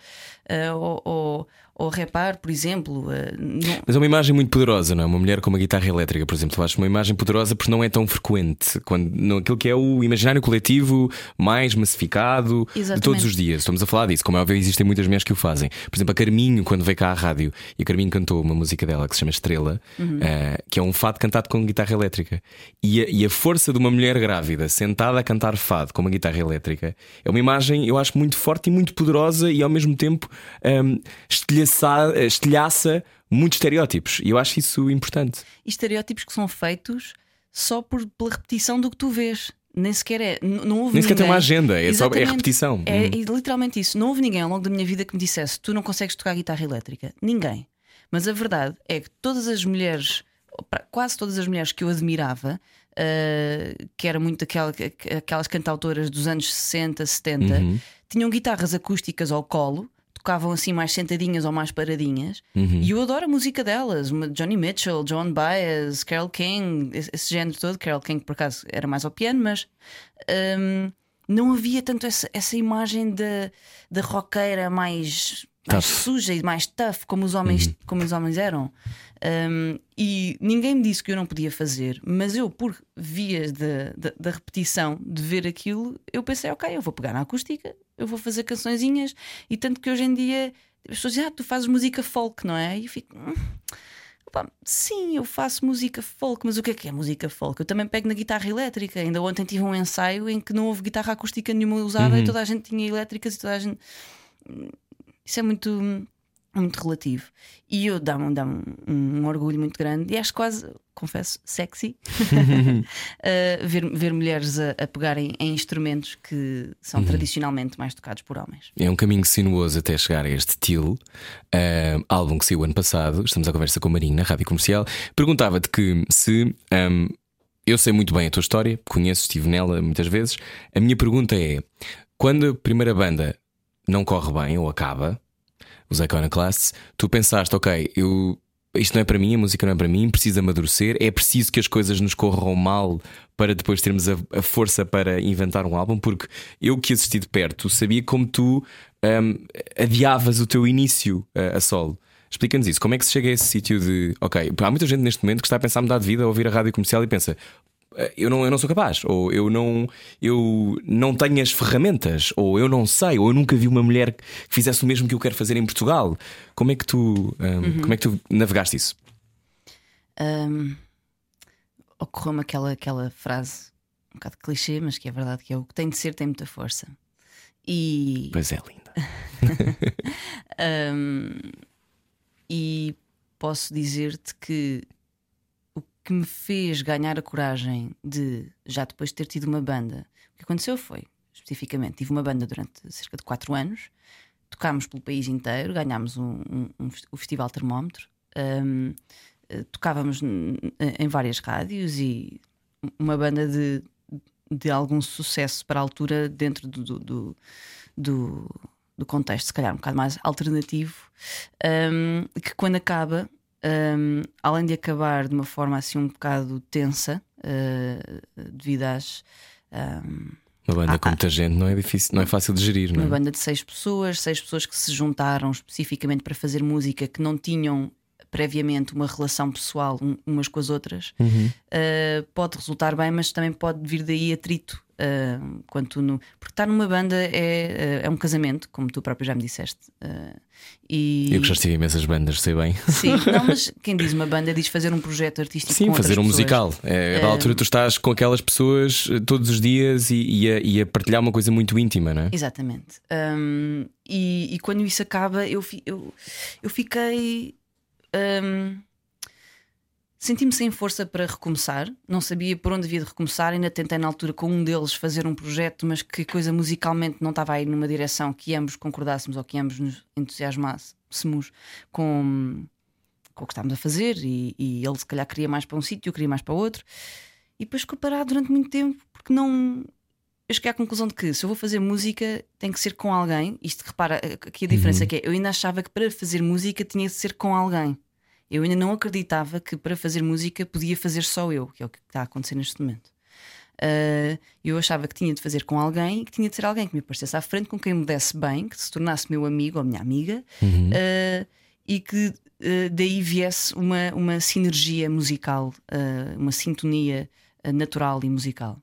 uh, ou, ou, ou repar, por exemplo. Uh, não... Mas é uma imagem muito poderosa, não é? Uma mulher com uma guitarra elétrica, por exemplo. Eu acho uma imagem poderosa porque não é tão frequente. Quando, não, aquilo que é o imaginário coletivo mais massificado Exatamente. de todos os dias. Estamos a falar disso. Como é óbvio, existem muitas mulheres que o fazem. Por exemplo, a Carminho, quando veio cá à rádio, e a Carminho cantou uma música dela que se chama Estrela, uhum. uh, que é um fado cantado com guitarra elétrica. E a, e a força de uma mulher grávida sentada a cantar fado com uma guitarra elétrica é uma imagem, eu acho, muito forte e muito poderosa e ao mesmo tempo um, estilhaça muitos estereótipos. E eu acho isso importante. E estereótipos que são feitos só por, pela repetição do que tu vês. Nem sequer é. Não houve Nem sequer tem uma agenda, é, só, é repetição. É, hum. literalmente isso. Não houve ninguém ao longo da minha vida que me dissesse tu não consegues tocar guitarra elétrica. Ninguém. Mas a verdade é que todas as mulheres, quase todas as mulheres que eu admirava, uh, que era muito aquela, aquelas cantautoras dos anos 60, 70, uhum. tinham guitarras acústicas ao colo tocavam assim mais sentadinhas ou mais paradinhas. Uhum. E eu adoro a música delas: Johnny Mitchell, John Baez, Carole King, esse, esse género todo. Carole King, por acaso, era mais ao piano, mas um, não havia tanto essa, essa imagem da, da roqueira mais, mais suja e mais tough, como os homens, uhum. como os homens eram. Um, e ninguém me disse que eu não podia fazer, mas eu, por vias da repetição de ver aquilo, eu pensei, ok, eu vou pegar na acústica, eu vou fazer cançõezinhas, e tanto que hoje em dia as pessoas dizem, ah, tu fazes música folk, não é? E eu fico. Hum, opa, sim, eu faço música folk, mas o que é que é música folk? Eu também pego na guitarra elétrica. Ainda ontem tive um ensaio em que não houve guitarra acústica nenhuma usada uhum. e toda a gente tinha elétricas e toda a gente. Hum, isso é muito muito relativo. E eu dá-me dá um, um, orgulho muito grande e acho quase, confesso, sexy uh, ver, ver mulheres a, a, pegarem em instrumentos que são uhum. tradicionalmente mais tocados por homens. É um caminho sinuoso até chegar a este Till, uh, álbum que saiu ano passado. Estamos à conversa com a Marina, na rádio comercial. Perguntava-te que se. Um, eu sei muito bem a tua história, conheço, estive nela muitas vezes. A minha pergunta é: quando a primeira banda não corre bem ou acaba, os Iconoclasts, tu pensaste, ok, eu, isto não é para mim, a música não é para mim, precisa amadurecer, é preciso que as coisas nos corram mal para depois termos a, a força para inventar um álbum, porque eu que assisti de perto sabia como tu um, adiavas o teu início a, a solo. Explica-nos isso. Como é que se chega a esse sítio de. Ok, há muita gente neste momento que está a pensar mudar de vida a ouvir a rádio comercial e pensa. "Eh, Eu não, eu não sou capaz, ou eu não, eu não tenho as ferramentas, ou eu não sei, ou eu nunca vi uma mulher que fizesse o mesmo que eu quero fazer em Portugal. Como é que tu, hum, como é que tu navegaste isso? Ahm, Ocorreu-me aquela, aquela frase, um bocado clichê, mas que é verdade, que é o que tem de ser tem muita força. E, Pois é, linda. ahm, e posso dizer-te que que me fez ganhar a coragem de, já depois de ter tido uma banda, o que aconteceu foi, especificamente, tive uma banda durante cerca de 4 anos, tocámos pelo país inteiro, ganhámos um, um- um o Festival Termómetro, ahm, eh, tocávamos em várias rádios e uma banda de, de algum sucesso para a altura dentro do, do, do, do- do contexto, se calhar um bocado mais alternativo, ahm, que quando acaba, ahm, além de acabar de uma forma assim um bocado tensa, ah, devido às. ahm, Uma banda Ah, com ah. muita gente não é difícil, não é fácil de gerir, não uma é? banda de seis pessoas, seis pessoas que se juntaram especificamente para fazer música que não tinham previamente uma relação pessoal um- umas com as outras, Uhum. uh, pode resultar bem, mas também pode vir daí atrito. Uh, quanto no... Porque estar numa banda é, uh, é um casamento, como tu próprio já me disseste. uh, e... Eu que já estive imensas bandas, sei bem. Sim, não, mas quem diz uma banda diz fazer um projeto artístico Sim, fazer um pessoas. musical. É, da altura tu estás com aquelas pessoas eh, todos os dias e, e a, e a partilhar uma coisa muito íntima, não é? Exatamente. Um, e, e quando isso acaba, eu, fi- eu, eu fiquei. um, Senti-me sem força para recomeçar, não sabia por onde havia de recomeçar. Ainda tentei na altura com um deles fazer um projeto, mas que coisa musicalmente não estava aí numa direção que ambos concordássemos ou que ambos nos entusiasmássemos com, com o que estávamos a fazer. E, e ele, se calhar, queria mais para um sítio, eu queria mais para outro. E depois ficou parado durante muito tempo porque não, eu cheguei à conclusão de que se eu vou fazer música tem que ser com alguém. Isto repara aqui a diferença que é, eu ainda achava que para fazer música tinha de ser com alguém. Eu ainda não acreditava que para fazer música podia fazer só eu, que é o que está a acontecer neste momento. Ah, eu achava que tinha de fazer com alguém e que tinha de ser alguém que me aparecesse à frente, com quem me desse bem, que se tornasse meu amigo ou minha amiga ah, e que ah, daí viesse uma, uma sinergia musical, uma sintonia natural e musical.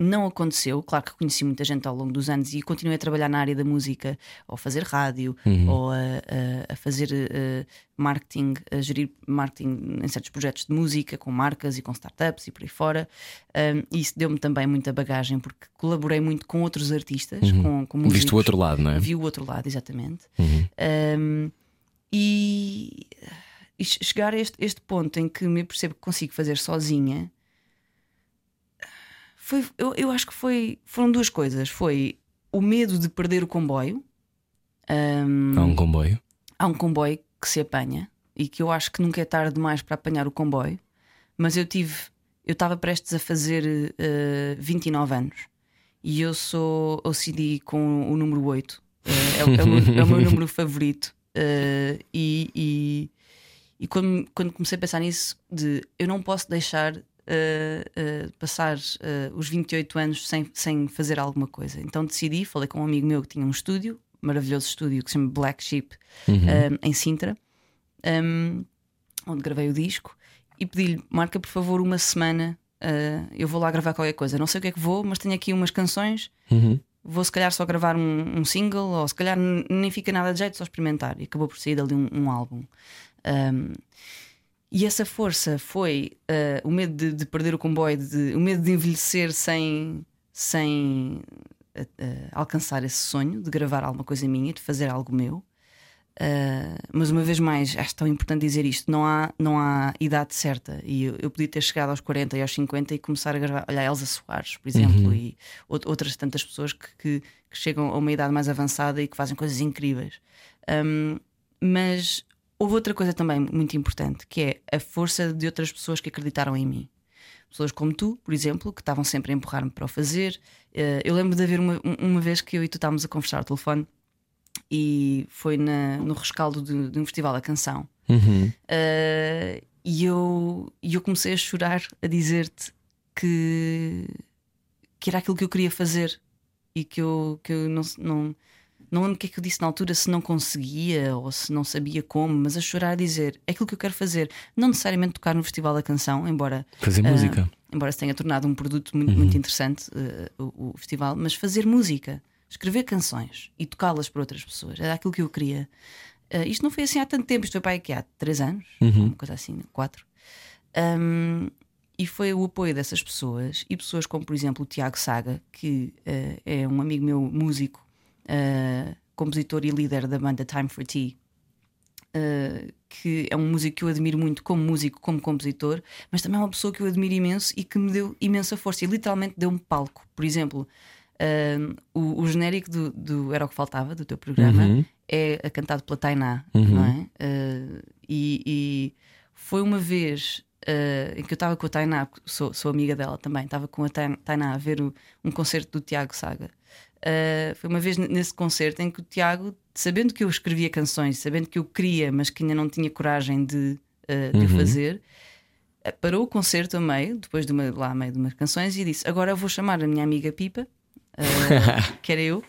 Não aconteceu, claro que conheci muita gente ao longo dos anos e continuei a trabalhar na área da música, ou a fazer rádio, ou a, a- a fazer eh, marketing, a gerir marketing em certos projetos de música, com marcas e com startups e por aí fora. Um, e isso deu-me também muita bagagem, porque colaborei muito com outros artistas, com, com músicos. Viste o outro lado, não é? Vi o outro lado, exatamente. Um, e, e che- chegar a este, este ponto em que me percebo que consigo fazer sozinha foi, eu, eu acho que foi, foram duas coisas. Foi o medo de perder o comboio. Um, Há um comboio. há um comboio que se apanha e que eu acho que nunca é tarde demais para apanhar o comboio, mas eu tive, eu estava prestes a fazer eh, 29 anos e eu sou OCD com o número 8, Eh, é, o- é o meu, é o meu número favorito. Eh, e e, e quando, quando comecei a pensar nisso, de eu não posso deixar eh, passar eh, os 28 anos sem, sem fazer alguma coisa. Então decidi, falei com um amigo meu que tinha um estúdio, maravilhoso estúdio que se chama Black Sheep, eh, em Sintra, um, onde gravei o disco, e pedi-lhe: marca por favor uma semana. eu vou lá gravar qualquer coisa. Não sei o que é que vou, mas tenho aqui umas canções. Vou se calhar só gravar um, um single, ou se calhar nem fica nada de jeito, só experimentar. E acabou por sair dali um, um álbum. Um, e essa força foi eh, o medo de, de perder o comboio, de- o medo de envelhecer sem, sem eh, eh, alcançar esse sonho de gravar alguma coisa minha, de fazer algo meu. Uh, mas uma vez mais, acho tão importante dizer isto: não há, não há idade certa. E eu, eu podia ter chegado aos 40 e aos 50 e começar a gravar. Olha, a Elsa Soares, por exemplo, e out- outras tantas pessoas que, que- que chegam a uma idade mais avançada e que fazem coisas incríveis. Um, mas houve outra coisa também muito importante que é a força de outras pessoas que acreditaram em mim. Pessoas como tu, por exemplo, que estavam sempre a empurrar-me para o fazer. Uh, eu lembro de haver uma, uma vez que eu e tu estávamos a conversar ao telefone e foi na- no rescaldo de, de um festival da canção. Uh, e eu, eu comecei a chorar a dizer-te que, que era aquilo que eu queria fazer e que eu, que eu não, não, não lembro o que é que eu disse na altura, se não conseguia ou se não sabia como, mas a chorar a dizer é aquilo que eu quero fazer. Não necessariamente tocar no Festival da Canção, embora. Fazer música. Embora se tenha tornado um produto muito, muito interessante uh, o, o festival, mas fazer música, escrever canções e tocá-las para outras pessoas, era aquilo que eu queria. Uh, isto não foi assim há tanto tempo, isto foi para aqui há três anos, uma coisa assim, quatro. Um, e foi o apoio dessas pessoas e pessoas como, por exemplo, o Tiago Saga, que uh, é um amigo meu, músico, uh, compositor e líder da banda Time for Tea, uh, que é um músico que eu admiro muito como músico, como compositor, mas também é uma pessoa que eu admiro imenso e que me deu imensa força e literalmente deu-me palco. Por exemplo, o, o, genérico do, do, Era o que Faltava, do teu programa, uhum. é cantado pela Tainá, uhum. não é? E, e foi uma vez uh, em que eu estava com a Tainá, sou, sou amiga dela também, estava com a Tainá a ver o, um concerto do Tiago Saga. Uh, foi uma vez nesse concerto em que o Tiago, sabendo que eu escrevia canções, sabendo que eu queria, mas que ainda não tinha coragem de, uh, de uhum. fazer, parou o concerto a meio, depois de uma, lá a meio de umas canções, e disse: Agora eu vou chamar a minha amiga Pipa, que era eu,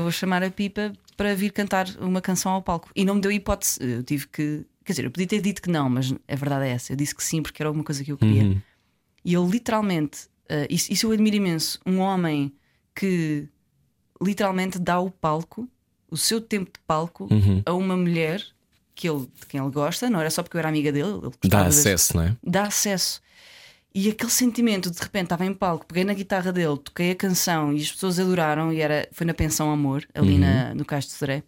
vou chamar a Pipa para vir cantar uma canção ao palco. E não me deu hipótese, eu tive que Quer dizer, eu podia ter dito que não, mas a verdade é essa. Eu disse que sim porque era alguma coisa que eu queria. Uhum. E ele literalmente, uh, isso, isso eu admiro imenso, um homem que literalmente dá o palco, o seu tempo de palco, uhum. a uma mulher que ele, de quem ele gosta, não era só porque eu era amiga dele. dá acesso, não é? Dá acesso. E aquele sentimento, de repente estava em palco, peguei na guitarra dele, toquei a canção e as pessoas adoraram. E era, foi na Pensão Amor, ali uhum. na, no Cais de Soré.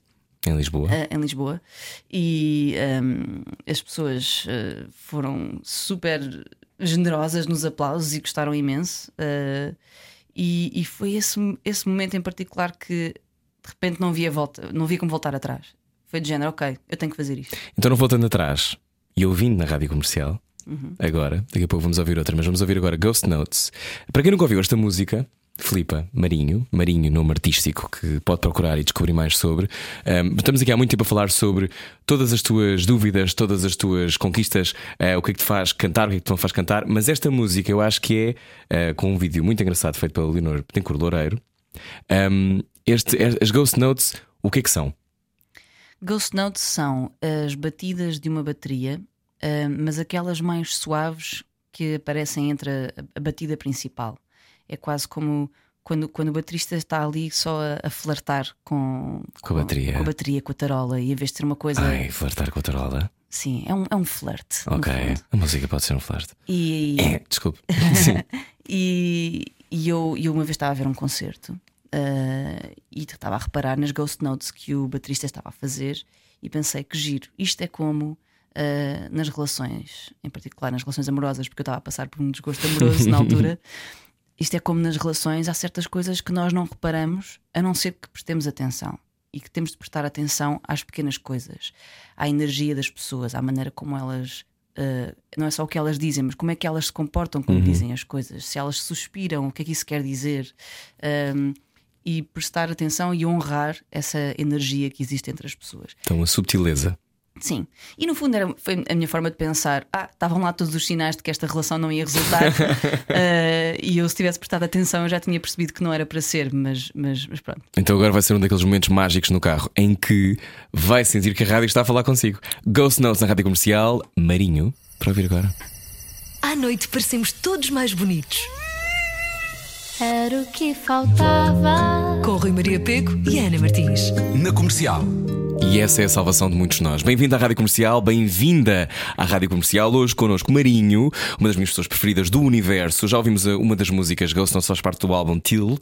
Em Lisboa. Uh, em Lisboa. E um, as pessoas uh, foram super generosas nos aplausos e gostaram imenso. Uh, e, e, foi esse, esse momento em particular que de repente não via volta, não via como voltar atrás. Foi de género, ok, eu tenho que fazer isto. Então, não voltando atrás e ouvindo na rádio comercial, uhum. agora, daqui a pouco vamos ouvir outra, mas vamos ouvir agora Ghost Notes. Para quem nunca ouviu esta música, Filipa Marinho, Marinho, nome artístico que pode procurar e descobrir mais sobre. Um, estamos aqui há muito tempo a falar sobre todas as tuas dúvidas, todas as tuas conquistas, uh, o que é que te faz cantar, o que é que te não faz cantar. Mas esta música eu acho que é uh, com um vídeo muito engraçado feito pela Leonor Petencourt Loureiro. Um, este, as Ghost Notes, o que é que são? Ghost Notes são as batidas de uma bateria, uh, mas aquelas mais suaves que aparecem entre a, a batida principal é quase como quando, quando o baterista está ali só a, a flertar com, com, com, a bateria. com a bateria, com a tarola, e em vez de ser uma coisa. Ai, flertar com a tarola? Sim, é um, é um flerte. Ok, a música pode ser um flerte. E... É, desculpe. e, e eu, eu uma vez estava a ver um concerto uh, e estava a reparar nas ghost notes que o baterista estava a fazer e pensei que giro. Isto é como. Uh, nas relações, em particular nas relações amorosas, porque eu estava a passar por um desgosto amoroso na altura. Isto é como nas relações, há certas coisas que nós não reparamos, a não ser que prestemos atenção. E que temos de prestar atenção às pequenas coisas, à energia das pessoas, à maneira como elas. Uh, não é só o que elas dizem, mas como é que elas se comportam quando uhum. dizem as coisas. Se elas suspiram, o que é que isso quer dizer. Um, e prestar atenção e honrar essa energia que existe entre as pessoas. Então, a subtileza. Sim, e no fundo era, foi a minha forma de pensar: ah, estavam lá todos os sinais de que esta relação não ia resultar, uh, e eu, se tivesse prestado atenção, eu já tinha percebido que não era para ser, mas, mas, mas, pronto. Então agora vai ser um daqueles momentos mágicos no carro em que vai sentir que a rádio está a falar consigo. Ghost Notes na rádio comercial, Marinho, para ouvir agora. À noite parecemos todos mais bonitos. Era o que faltava. Com Rui Maria Peco e Ana Martins. Na comercial. E essa é a salvação de muitos de nós. Bem-vindo à Rádio Comercial, bem-vinda à Rádio Comercial. Hoje connosco Marinho, uma das minhas pessoas preferidas do universo. Já ouvimos uh, uma das músicas Ghost, não faz parte do álbum Till,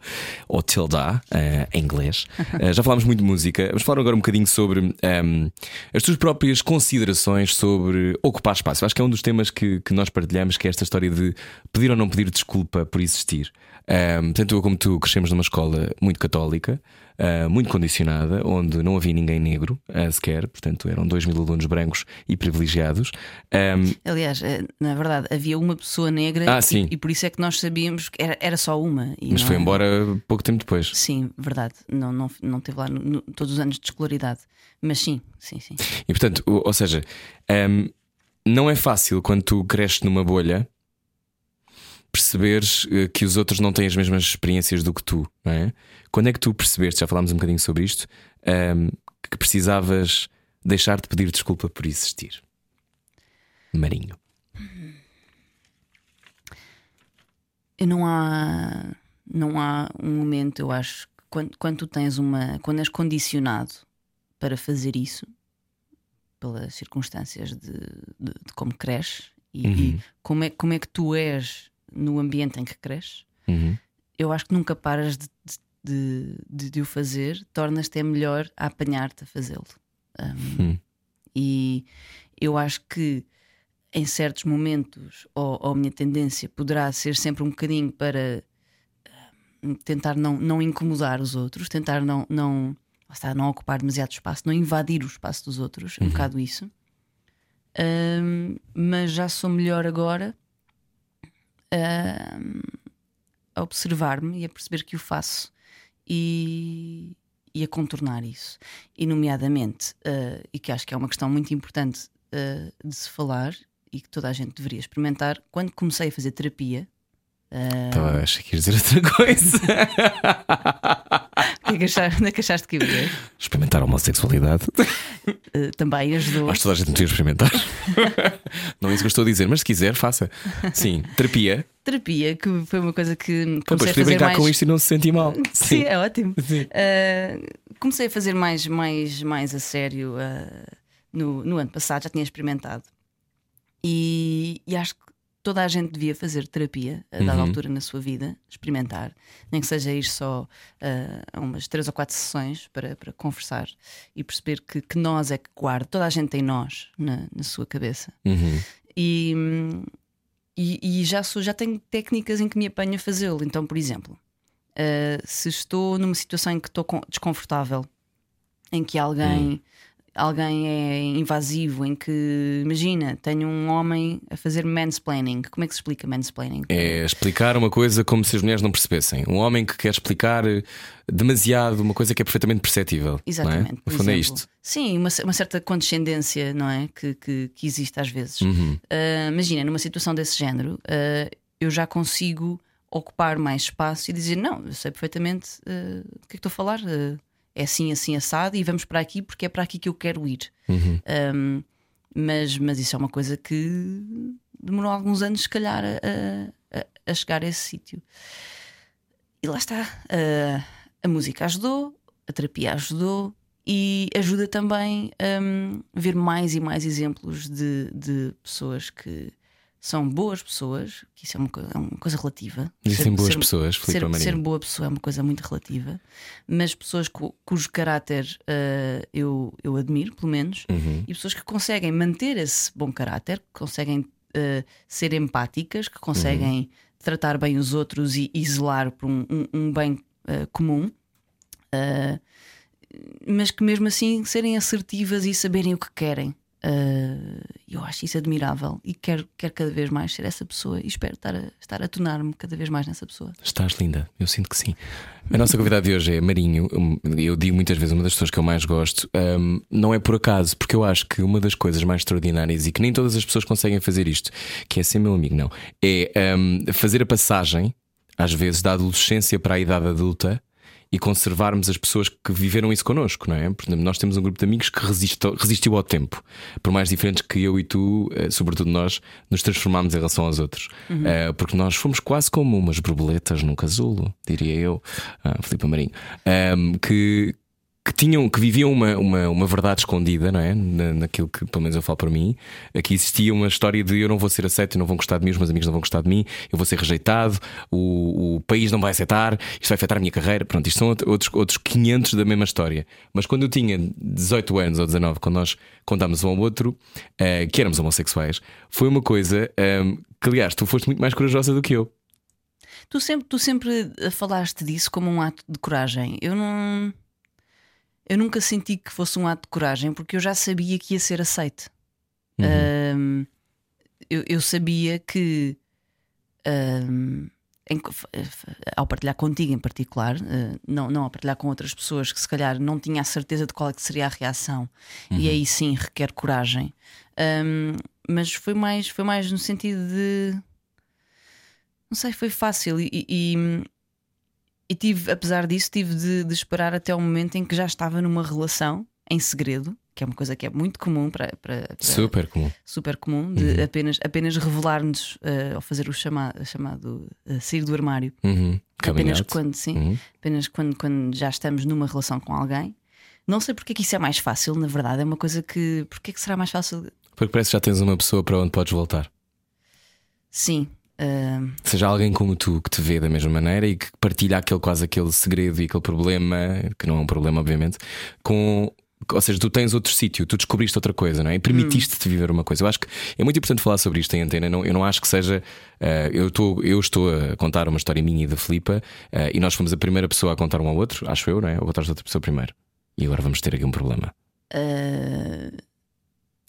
ou Tilda, uh, em inglês. Uh, já falámos muito de música. Vamos falar agora um bocadinho sobre um, as tuas próprias considerações sobre ocupar espaço. Acho que é um dos temas que, que nós partilhamos, que é esta história de pedir ou não pedir desculpa por existir. Um, tanto eu como tu crescemos numa escola muito católica uh, muito condicionada, onde não havia ninguém negro uh, sequer, portanto eram 2 mil alunos brancos e privilegiados. Um... Aliás, eh, na verdade, havia uma pessoa negra ah, e, e por isso é que nós sabíamos que era, era só uma. Mas foi embora pouco tempo depois. Sim, verdade. Não, não, não teve lá no, no, todos os anos de escolaridade. Mas sim, sim, sim. E portanto, ou, ou seja, um, não é fácil quando tu cresces numa bolha perceberes eh, que os outros não têm as mesmas experiências do que tu, não é? Quando é que tu percebeste, já falámos um bocadinho sobre isto, ahm, que precisavas deixar de pedir desculpa por existir? Marinho. Não há, não há um momento, eu acho, quando, quando tu tens uma. Quando és condicionado para fazer isso, pelas circunstâncias de, de, de como cresces e, e como, é, como é que tu és no ambiente em que cresces, Uhum. eu acho que nunca paras de, de, de, de o fazer, tornas-te é melhor a apanhar-te a fazê-lo. Um, Hum. E eu acho que em certos momentos, ou, ou a minha tendência poderá ser sempre um bocadinho para tentar não, não incomodar os outros, tentar não, não, está, não ocupar demasiado espaço, não invadir o espaço dos outros, é um bocado isso. Hum, mas já sou melhor agora a observar-me e a perceber que o faço e, e a contornar isso. E, nomeadamente, eh, e que acho que é uma questão muito importante eh, de se falar e que toda a gente deveria experimentar, quando comecei a fazer terapia. eh, Então, acho que ias dizer outra coisa. é que achaste, onde é que achaste que eu ia? experimentar a homossexualidade. Eh, também ajudou. Acho que toda a gente devia experimentar. não é isso que eu estou a dizer, mas se quiser, faça. Sim, terapia. Terapia, que foi uma coisa que Depois comecei a podia fazer brincar mais. com isto e não se sentir mal. Sim, é ótimo. Sim. Uh, comecei a fazer mais, mais, mais a sério uh, no, no ano passado, já tinha experimentado. E, e acho que toda a gente devia fazer terapia a dada Uhum. altura na sua vida, experimentar, nem que seja ir só uh, a umas três ou quatro sessões para, para conversar e perceber que, que nós é que guarda, toda a gente tem nós na, na sua cabeça. Uhum. E, e, e já, sou, já tenho técnicas em que me apanho a fazê-lo. Então, por exemplo, uh, se estou numa situação em que estou desconfortável, em que alguém, alguém é invasivo, em que, imagina, tenho um homem a fazer mansplaining. Como é que se explica mansplaining? É explicar uma coisa como se as mulheres não percebessem. Um homem que quer explicar eh, demasiado uma coisa que é perfeitamente perceptível. Exatamente. Não é? No fundo é isto. Sim, uma, uma certa condescendência, não é? Que, que, que existe às vezes. Uhum. Uh, imagina, numa situação desse género, uh, eu já consigo ocupar mais espaço e dizer: Não, eu sei perfeitamente uh, do que é que estou a falar. uh, é assim, assim, assado, e vamos para aqui porque é para aqui que eu quero ir. Uhum. Um, mas, mas isso é uma coisa que demorou alguns anos, se calhar, a, a- a chegar a esse sítio. E lá está. uh, a música ajudou, a terapia ajudou e ajuda também um, ver mais e mais exemplos de, de pessoas que são boas pessoas, que isso é uma, é uma coisa relativa. Ser- boas ser- pessoas, Filipe Ser, ser boa pessoa é uma coisa muito relativa, mas pessoas cu- cujo caráter uh, eu, eu admiro, pelo menos, Uhum. e pessoas que conseguem manter esse bom caráter, que conseguem uh, ser empáticas, que conseguem tratar bem os outros e, e zelar por um, um- um bem uh, comum. Mas que mesmo assim serem assertivas e saberem o que querem. Uh, eu acho isso admirável e quero, quero cada vez mais ser essa pessoa e espero estar a, estar a tornar-me cada vez mais nessa pessoa. Estás linda, eu sinto que sim. A nossa convidada de hoje é Marinho. Eu digo muitas vezes uma das pessoas que eu mais gosto. Um, não é por acaso, porque eu acho que uma das coisas mais extraordinárias e que nem todas as pessoas conseguem fazer isto, que é ser meu amigo, não, é um, fazer a passagem, às vezes, da adolescência para a idade adulta. E conservarmos as pessoas que viveram isso connosco, não é? Por exemplo, nós temos um grupo de amigos que resistiu, resistiu ao tempo, por mais diferentes que eu e tu, eh, sobretudo nós, nos transformámos em relação aos outros. Eh, porque nós fomos quase como umas borboletas num casulo, diria eu, ah, Filipe Marinho, Ahm, que, que tinham, que viviam uma, uma, uma verdade escondida, não é? Na, naquilo que pelo menos eu falo para mim. Aqui existia uma história de eu não vou ser aceito, não vão gostar de mim, os meus amigos não vão gostar de mim, eu vou ser rejeitado, o, o país não vai aceitar, isto vai afetar a minha carreira. Pronto, isto são out- outros, outros 500 da mesma história. Mas quando eu tinha 18 anos ou 19, quando nós contámos um ao outro eh, que éramos homossexuais, foi uma coisa ehm, que, aliás, tu foste muito mais corajosa do que eu. Tu sempre, tu sempre falaste disso como um ato de coragem. Eu não. Eu nunca senti que fosse um ato de coragem porque eu já sabia que ia ser aceite. Ahm, eu, eu sabia que em- ao partilhar contigo em particular, eh, não, não a partilhar com outras pessoas que se calhar não tinha a certeza de qual é que seria a reação, e aí sim requer coragem. Mas foi mais, foi mais no sentido de não sei, foi fácil e, e, e tive, apesar disso, tive de, de esperar até o momento em que já estava numa relação em segredo, que é uma coisa que é muito comum para, para, para- Super comum. super comum, de apenas, apenas revelar-nos eh, ao fazer o chamado, chamado eh, sair do armário. Uhum. Apenas out. quando, sim, Uhum. apenas quando, quando já estamos numa relação com alguém. Não sei porque é que isso é mais fácil, na verdade, é uma coisa que. Porque é que será mais fácil? Porque parece que já tens uma pessoa para onde podes voltar. Sim. Eh, Seja alguém como tu que te vê da mesma maneira e que partilha aquele, quase aquele segredo e aquele problema, que não é um problema, obviamente, com. Ou seja, tu tens outro sítio, tu descobriste outra coisa, não é? E permitiste-te viver uma coisa. Eu acho que é muito importante falar sobre isto em antena. Não, eu não acho que seja. eh, eu, estou, eu estou a contar uma história minha e da Filipa eh, e nós fomos a primeira pessoa a contar um ao outro, acho eu, não é? Ou contaste outra pessoa primeiro. E agora vamos ter aqui um problema. eh,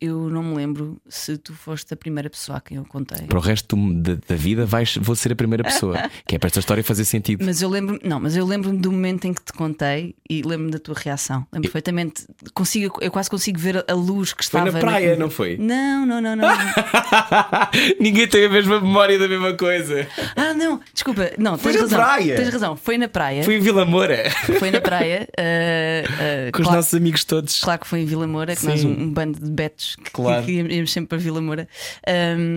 eu não me lembro se tu foste a primeira pessoa a quem eu contei. Para o resto da, da vida, vais, vou ser a primeira pessoa. que é para esta história fazer sentido. Mas eu lembro, não, mas eu lembro-me do momento em que te contei e lembro-me da tua reação. Lembro perfeitamente. Consigo, eu quase consigo ver a luz que Foi estava na praia, não foi? Não, não, não, não. Ninguém tem a mesma memória da mesma coisa. ah, não, desculpa, não, Foi tens na razão. praia. Tens razão, foi na praia. Foi em Vila Moura. Foi na praia. ah, ah, Com os claro, nossos amigos todos. claro que foi em Vila Moura, que Sim. nós, um, um bando de betos que, Claro. que íamos sempre para Vila Moura.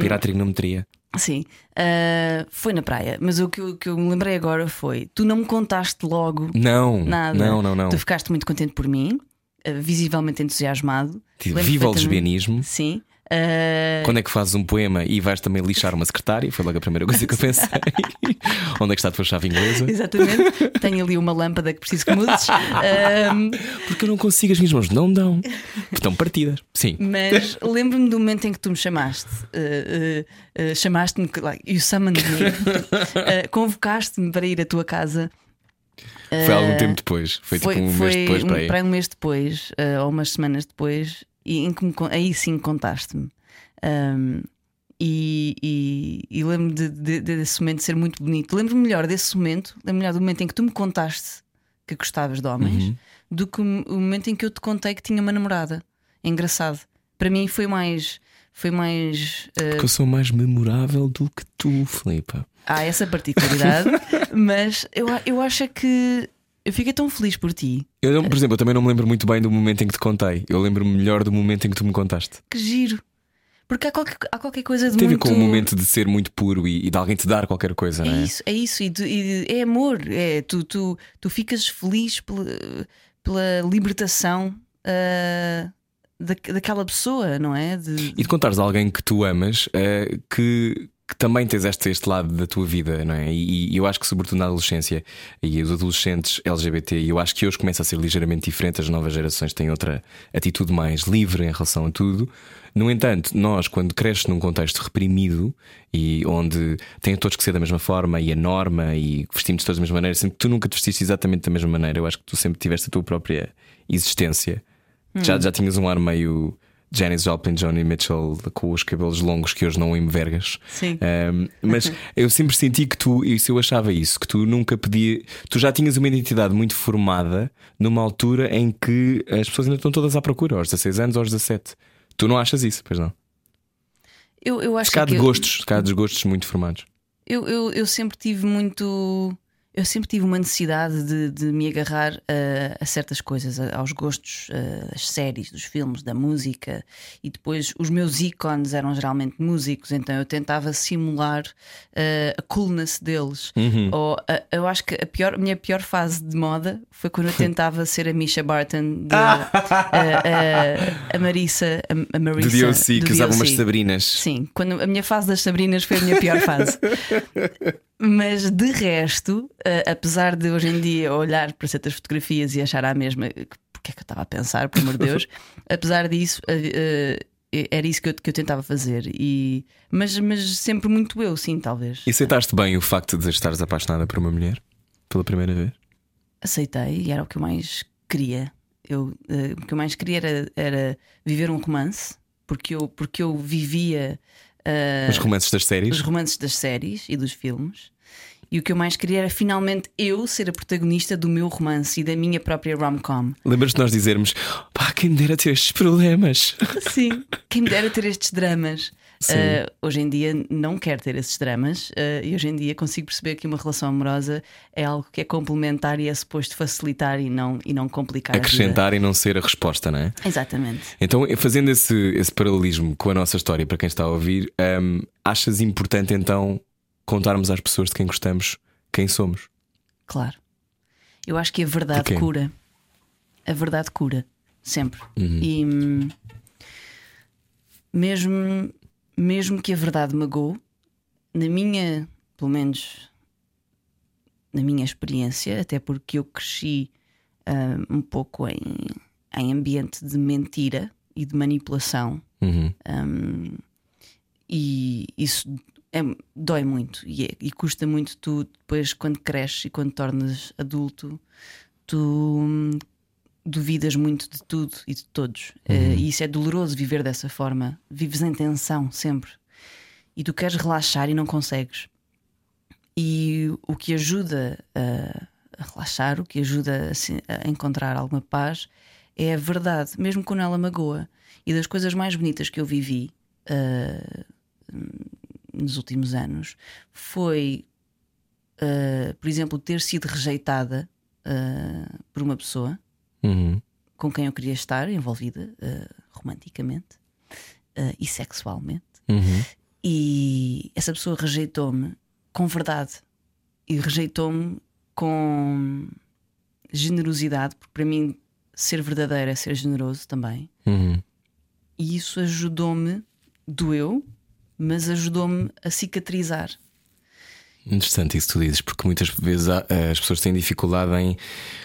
Ir à trigonometria. Sim, Ah, foi na praia, mas o que, eu- que eu me lembrei agora foi: tu não me contaste logo Não. nada. Não, não, não. Tu ficaste muito contente por mim, ah, visivelmente entusiasmado. Viva o lesbianismo. Sim. Ah, Quando é que fazes um poema e vais também lixar uma secretária? Foi logo a primeira coisa que eu pensei. Onde é que está a tua chave inglesa? Exatamente, tenho ali uma lâmpada que preciso que mudes. Ahm, Porque eu não consigo, as minhas mãos não dão. Estão partidas. Sim. mas lembro-me do momento em que tu me chamaste. Uh, uh, uh, chamaste-me, like, you summoned me. Uh, Convocaste-me para ir à tua casa. Foi algum tempo depois. Foi, tipo um mês depois um, para para um mês depois, uh, ou umas semanas depois, e em que me aí sim contaste-me. Um, e e, e lembro-me de, de- desse momento ser muito bonito. Lembro-me melhor desse momento, lembro-me melhor do momento em que tu me contaste que gostavas de homens, Uhum. do que o momento em que eu te contei que tinha uma namorada. É engraçado. Para mim foi mais. Foi mais. uh, Porque eu sou mais memorável do que tu, Filipa. há essa particularidade, mas eu, eu acho é que eu fiquei tão feliz por ti. Eu, não- por exemplo, eu também não me lembro muito bem do momento em que te contei. Eu lembro-me melhor do momento em que tu me contaste. Que giro. Porque há qualquer, há qualquer coisa de ver muito. com o momento de ser muito puro e, e de alguém te dar qualquer coisa, É não é? isso, é isso. E, tu- e é amor. É, tu, tu, tu ficas feliz pela, pela libertação ah, da, daquela pessoa, não é? De, E de contares a alguém que tu amas eh, que, que também tens este, este lado da tua vida, não é? E, e eu acho que, sobretudo na adolescência e os adolescentes LGBT, eu acho que hoje começa a ser ligeiramente diferente, as novas gerações têm outra atitude mais livre em relação a tudo. No entanto, nós, quando cresces num contexto reprimido e onde têm todos que ser da mesma forma e a norma e vestimos todos da mesma maneira, sendo que tu nunca te vestiste exatamente da mesma maneira, eu acho que tu sempre tiveste a tua própria existência. Já, já tinhas um ar meio Janis Joplin, Johnny Mitchell com os cabelos longos que hoje não envergas. Sim. Um, mas eu sempre senti que tu, isso eu achava isso, que tu nunca podia. Tu já tinhas uma identidade muito formada numa altura em que as pessoas ainda estão todas à procura, aos 16 anos aos 17. Tu não achas isso, pois não? eu, eu acho Se que de eu- gostos, se de gostos muito formados. Eu, eu, eu sempre tive muito. Eu sempre tive uma necessidade de, de me agarrar a, a certas coisas, a- aos gostos a- das séries, dos filmes, da música. E depois os meus ícones eram geralmente músicos, então eu tentava simular eh, a coolness deles. Ou, a- eu acho que a, pior, a minha pior fase de moda foi quando eu tentava ser a Misha Barton, de, a, a, a Marissa, a, Marissa De DOC, do que usava umas. Sabrinas. Sim, quando a minha fase das Sabrinas foi a minha pior fase. Mas de resto, eh, apesar de hoje em dia olhar para certas fotografias e achar a mesma, que- porque é que eu estava a pensar, por amor de Deus, apesar disso, eh, eh, era isso que eu, que eu tentava fazer. E, mas, mas sempre muito eu, sim, talvez. E aceitaste bem o facto de estares apaixonada por uma mulher pela primeira vez? Aceitei e era o que eu mais queria. Eu, o que eu mais queria era, era viver um romance, porque eu, porque eu vivia. Eh, Os romances das séries? os romances das séries e dos filmes. E o que eu mais queria era finalmente eu ser a protagonista do meu romance e da minha própria rom-com. Lembras de nós dizermos pá, quem me dera ter estes problemas? Sim, quem me dera ter estes dramas. Uh, hoje em dia não quero ter esses dramas uh, e hoje em dia consigo perceber que uma relação amorosa é algo que é complementar e é suposto facilitar e não, e não complicar. Acrescentar e não ser a resposta, não é? Exatamente. Então, fazendo esse, esse paralelismo com a nossa história, para quem está a ouvir, hum, achas importante então contarmos às pessoas de quem gostamos quem somos? Claro. Eu acho que a verdade cura. A verdade cura. Sempre. Uhum. E hum, mesmo, mesmo que a verdade magoe, na minha, pelo menos na minha experiência, até porque eu cresci hum, um pouco em, em ambiente de mentira e de manipulação, Uhum. Hum, e isso é- dói muito e, é- e custa muito tu depois quando cresces e quando tornas adulto tu duvidas muito de tudo e de todos. Eh, e isso é doloroso viver dessa forma. Vives em tensão sempre. E tu queres relaxar e não consegues. E o que ajuda a, a relaxar o que ajuda a, a encontrar alguma paz é a verdade mesmo quando ela magoa. E das coisas mais bonitas que eu vivi ah, nos últimos anos foi, ah, por exemplo, ter sido rejeitada por uma pessoa Uhum. com quem eu queria estar envolvida ah, romanticamente ah, e sexualmente. Uhum. E essa pessoa rejeitou-me com verdade e rejeitou-me com generosidade, porque para mim ser verdadeiro é ser generoso também. Uhum. E isso ajudou-me, doeu, mas ajudou-me a cicatrizar. Interessante isso que tu dizes, porque muitas vezes há- as pessoas têm dificuldade em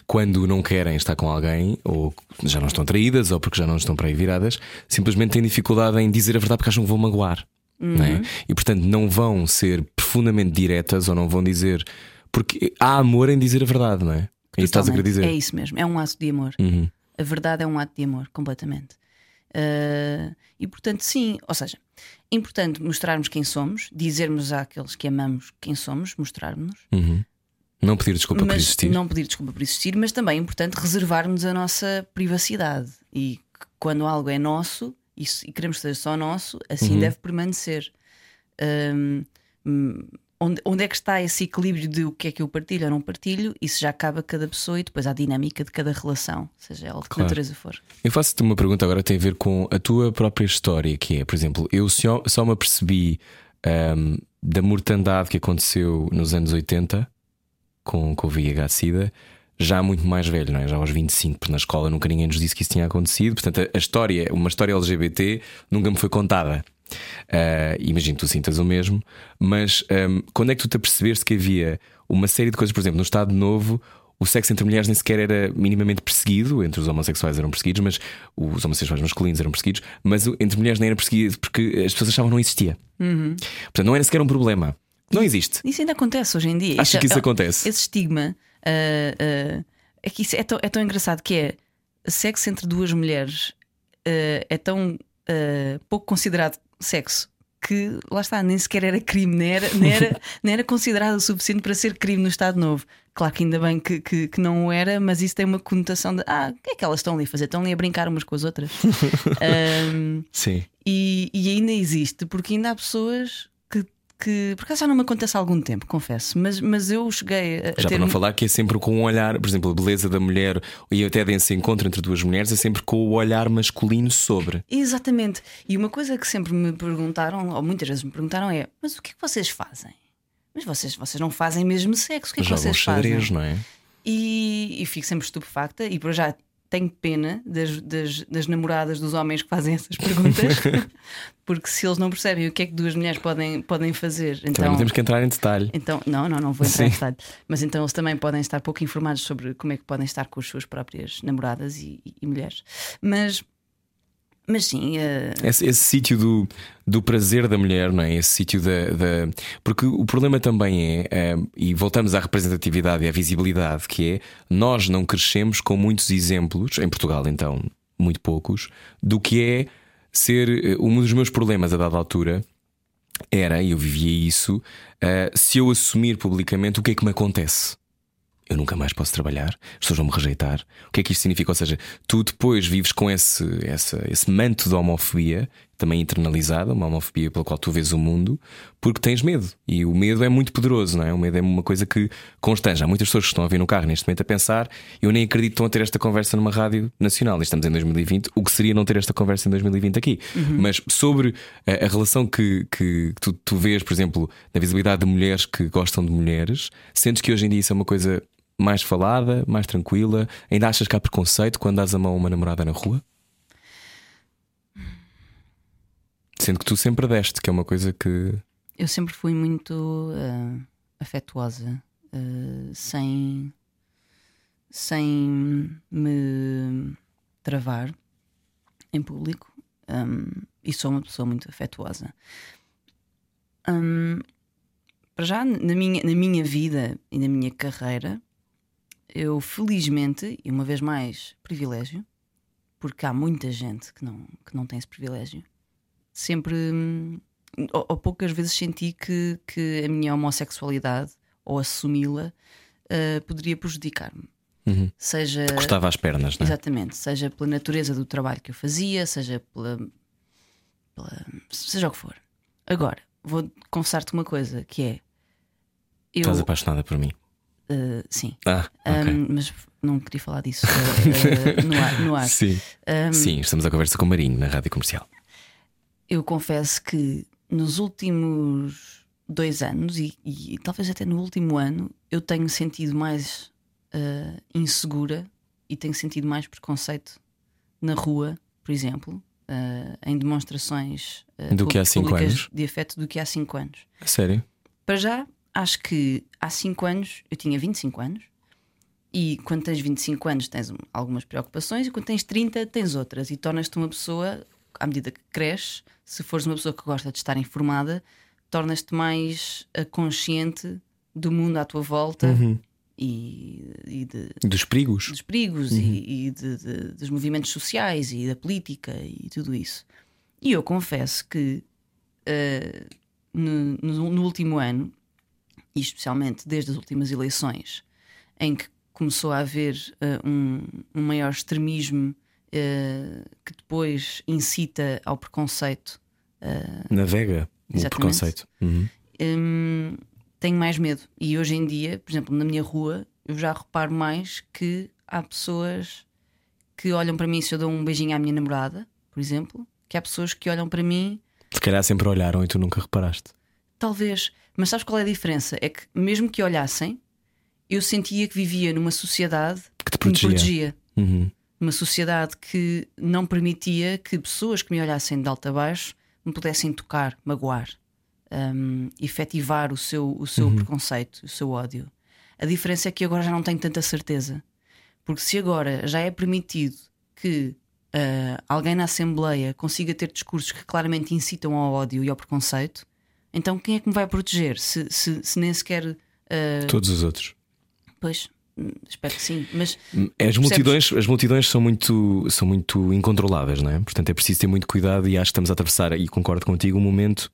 quando não querem estar com alguém, ou já não estão traídas, ou porque já não estão para aí viradas, simplesmente têm dificuldade em dizer a verdade porque acham que vão magoar. não é? E portanto não vão ser profundamente diretas ou não vão dizer. Porque há amor em dizer a verdade, não é? É isso que estás a querer dizer. É isso mesmo, é um ato de amor. Uhum. A verdade é um ato de amor, completamente. Ah, e portanto, sim, ou seja, é importante mostrarmos quem somos, dizermos àqueles que amamos quem somos, mostrarmos-nos, Uhum. Não pedir desculpa por existir. não pedir desculpa por existir, mas também é importante reservarmos a nossa privacidade. E quando algo é nosso e, e queremos que seja só nosso, assim Uhum. deve permanecer. Hum, hum, onde, onde é que está esse equilíbrio de o que é que eu partilho ou não partilho? Isso já cabe a cada pessoa e depois à dinâmica de cada relação, seja ela de que Claro. natureza for. Eu faço-te uma pergunta agora que tem a ver com a tua própria história, que é, por exemplo, eu só, só me apercebi ahm, da mortandade que aconteceu nos anos 80 com, com o VIH-Sida, já muito mais velho, não é? já aos 25, porque na escola nunca ninguém nos disse que isso tinha acontecido. Portanto, a, a história, uma história LGBT, nunca me foi contada. Ah, imagino que tu sintas o mesmo, mas ahm, quando é que tu te apercebeste que havia uma série de coisas, por exemplo, no Estado Novo, o sexo entre mulheres nem sequer era minimamente perseguido, entre os homossexuais eram perseguidos, mas os homossexuais masculinos eram perseguidos, mas entre mulheres nem era perseguido porque as pessoas achavam que não existia. Portanto, não era sequer um problema. Não existe. Isso ainda acontece hoje em dia. Achas que isso é- acontece? Esse estigma ah, ah, é que isso é tão, é tão engraçado que é sexo entre duas mulheres ah, é tão pouco considerado sexo que lá está, nem sequer era crime, nem era, nem era, nem era considerado o suficiente para ser crime no Estado Novo. Claro que ainda bem que, que, que não o era, mas isso tem uma conotação de ah, o que é que elas estão ali a fazer? Estão ali a brincar umas com as outras. Ahm, Sim. e, e ainda existe, porque ainda há pessoas que, por acaso já não me acontece há algum tempo, confesso, mas, mas eu cheguei a, Já ter para não falar que é sempre com um olhar, por exemplo, a beleza da mulher e até desse encontro entre duas mulheres é sempre com o olhar masculino sobre. Exatamente. E uma coisa que sempre me perguntaram, ou muitas vezes me perguntaram, é: mas o que é que vocês fazem? Mas vocês, vocês não fazem mesmo sexo, o que é que Jogam vocês xadrez, fazem? não é? E, e fico sempre estupefacta e por já tenho pena das, das, das namoradas dos homens que fazem essas perguntas, porque se eles não percebem o que é que duas mulheres podem, podem fazer, Também então. não temos que entrar em detalhe. Então, não, não, não vou entrar Sim. em detalhe. Mas então eles também podem estar pouco informados sobre como é que podem estar com as suas próprias namoradas e, e- e mulheres. Mas, mas sim, eh, Esse, esse sítio do, do prazer da mulher, não é? Esse sítio da, da- Porque o problema também é, eh, e voltamos à representatividade e à visibilidade, que é nós não crescemos com muitos exemplos, em Portugal então, muito poucos, do que é ser. eh, Um dos meus problemas a dada altura era, e eu vivia isso, eh, se eu assumir publicamente o que é que me acontece. Eu nunca mais posso trabalhar, as pessoas vão me rejeitar. O que é que isto significa? Ou seja, tu depois vives com esse, essa- esse manto de homofobia, também internalizada, uma homofobia pela qual tu vês o mundo, porque tens medo. E o medo é muito poderoso, não é? O medo é uma coisa que constrange. Há muitas pessoas que estão a vir no carro neste momento a pensar: eu nem acredito que estão a ter esta conversa numa rádio nacional. E estamos em 2020, o que seria não ter esta conversa em 2020 aqui. Mas sobre a, a relação que, que tu, tu vês, por exemplo, na visibilidade de mulheres que gostam de mulheres, sentes que hoje em dia isso é uma coisa mais falada, mais tranquila? Ainda achas que há preconceito quando dás a mão a uma namorada na rua? Sendo que tu sempre deste, que é uma coisa que. Eu sempre fui muito ah, afetuosa, ah, sem, sem me travar em público. Um, e sou uma pessoa muito afetuosa. Um, para já, na minha, na minha vida e na minha carreira, eu felizmente, e uma vez mais, privilégio, porque há muita gente que não, que não tem esse privilégio, sempre, hum, ou, ou poucas vezes senti que, que a minha homossexualidade ou assumi-la uh, poderia prejudicar-me. Uhum. Seja. Cortava as pernas, não é? Exatamente, seja pela natureza do trabalho que eu fazia, seja pela. pela- seja o que for. Agora, vou confessar-te uma coisa que é. Eu, Estás apaixonada por mim. Uh, sim, Ah, ok. Um, mas não queria falar disso uh, no ar. No ar. Sim. Um, Sim, estamos a conversa com o Marinho na rádio comercial. Eu confesso que nos últimos dois anos e, e talvez até no último ano eu tenho sentido mais uh, insegura e tenho sentido mais preconceito na rua, por exemplo, em demonstrações Do que há cinco anos? de afeto do que há cinco anos. Sério? Para já, acho que há 5 anos, eu tinha 25 anos, e quando tens 25 anos tens um- algumas preocupações, e quando tens 30 tens outras, e tornas-te uma pessoa, à medida que cresces, se fores uma pessoa que gosta de estar informada, tornas-te mais eh, consciente do mundo à tua volta Uhum. e, e de, Dos perigos? dos perigos e, e de- de- dos movimentos sociais e da política e tudo isso. E eu confesso que eh, no, no- no último ano, e especialmente desde as últimas eleições, em que começou a haver eh, um, um maior extremismo eh, que depois incita ao preconceito Navega o preconceito. Uhum. hum, tenho mais medo. E hoje em dia, por exemplo, na minha rua, eu já reparo mais que há pessoas que olham para mim se eu dou um beijinho à minha namorada, por exemplo, que há pessoas que olham para mim, Se calhar sempre olharam e tu nunca reparaste. talvez, mas sabes qual é a diferença? É que mesmo que olhassem, eu sentia que vivia numa sociedade Que te que me protegia. protegia. Uhum. Uma sociedade que não permitia que pessoas que me olhassem de alto a baixo me pudessem tocar, magoar, hum, efetivar o seu, o seu preconceito, o seu ódio. A diferença é que agora já não tenho tanta certeza. Porque se agora já é permitido que ah, alguém na Assembleia consiga ter discursos que claramente incitam ao ódio e ao preconceito, então quem é que me vai proteger? Se, se, se nem sequer. ah, Todos os outros. pois, hum, espero que sim. Mas As multidões, as multidões são muito, são muito incontroláveis, não é? Portanto, é preciso ter muito cuidado e acho que estamos a atravessar, e concordo contigo, um momento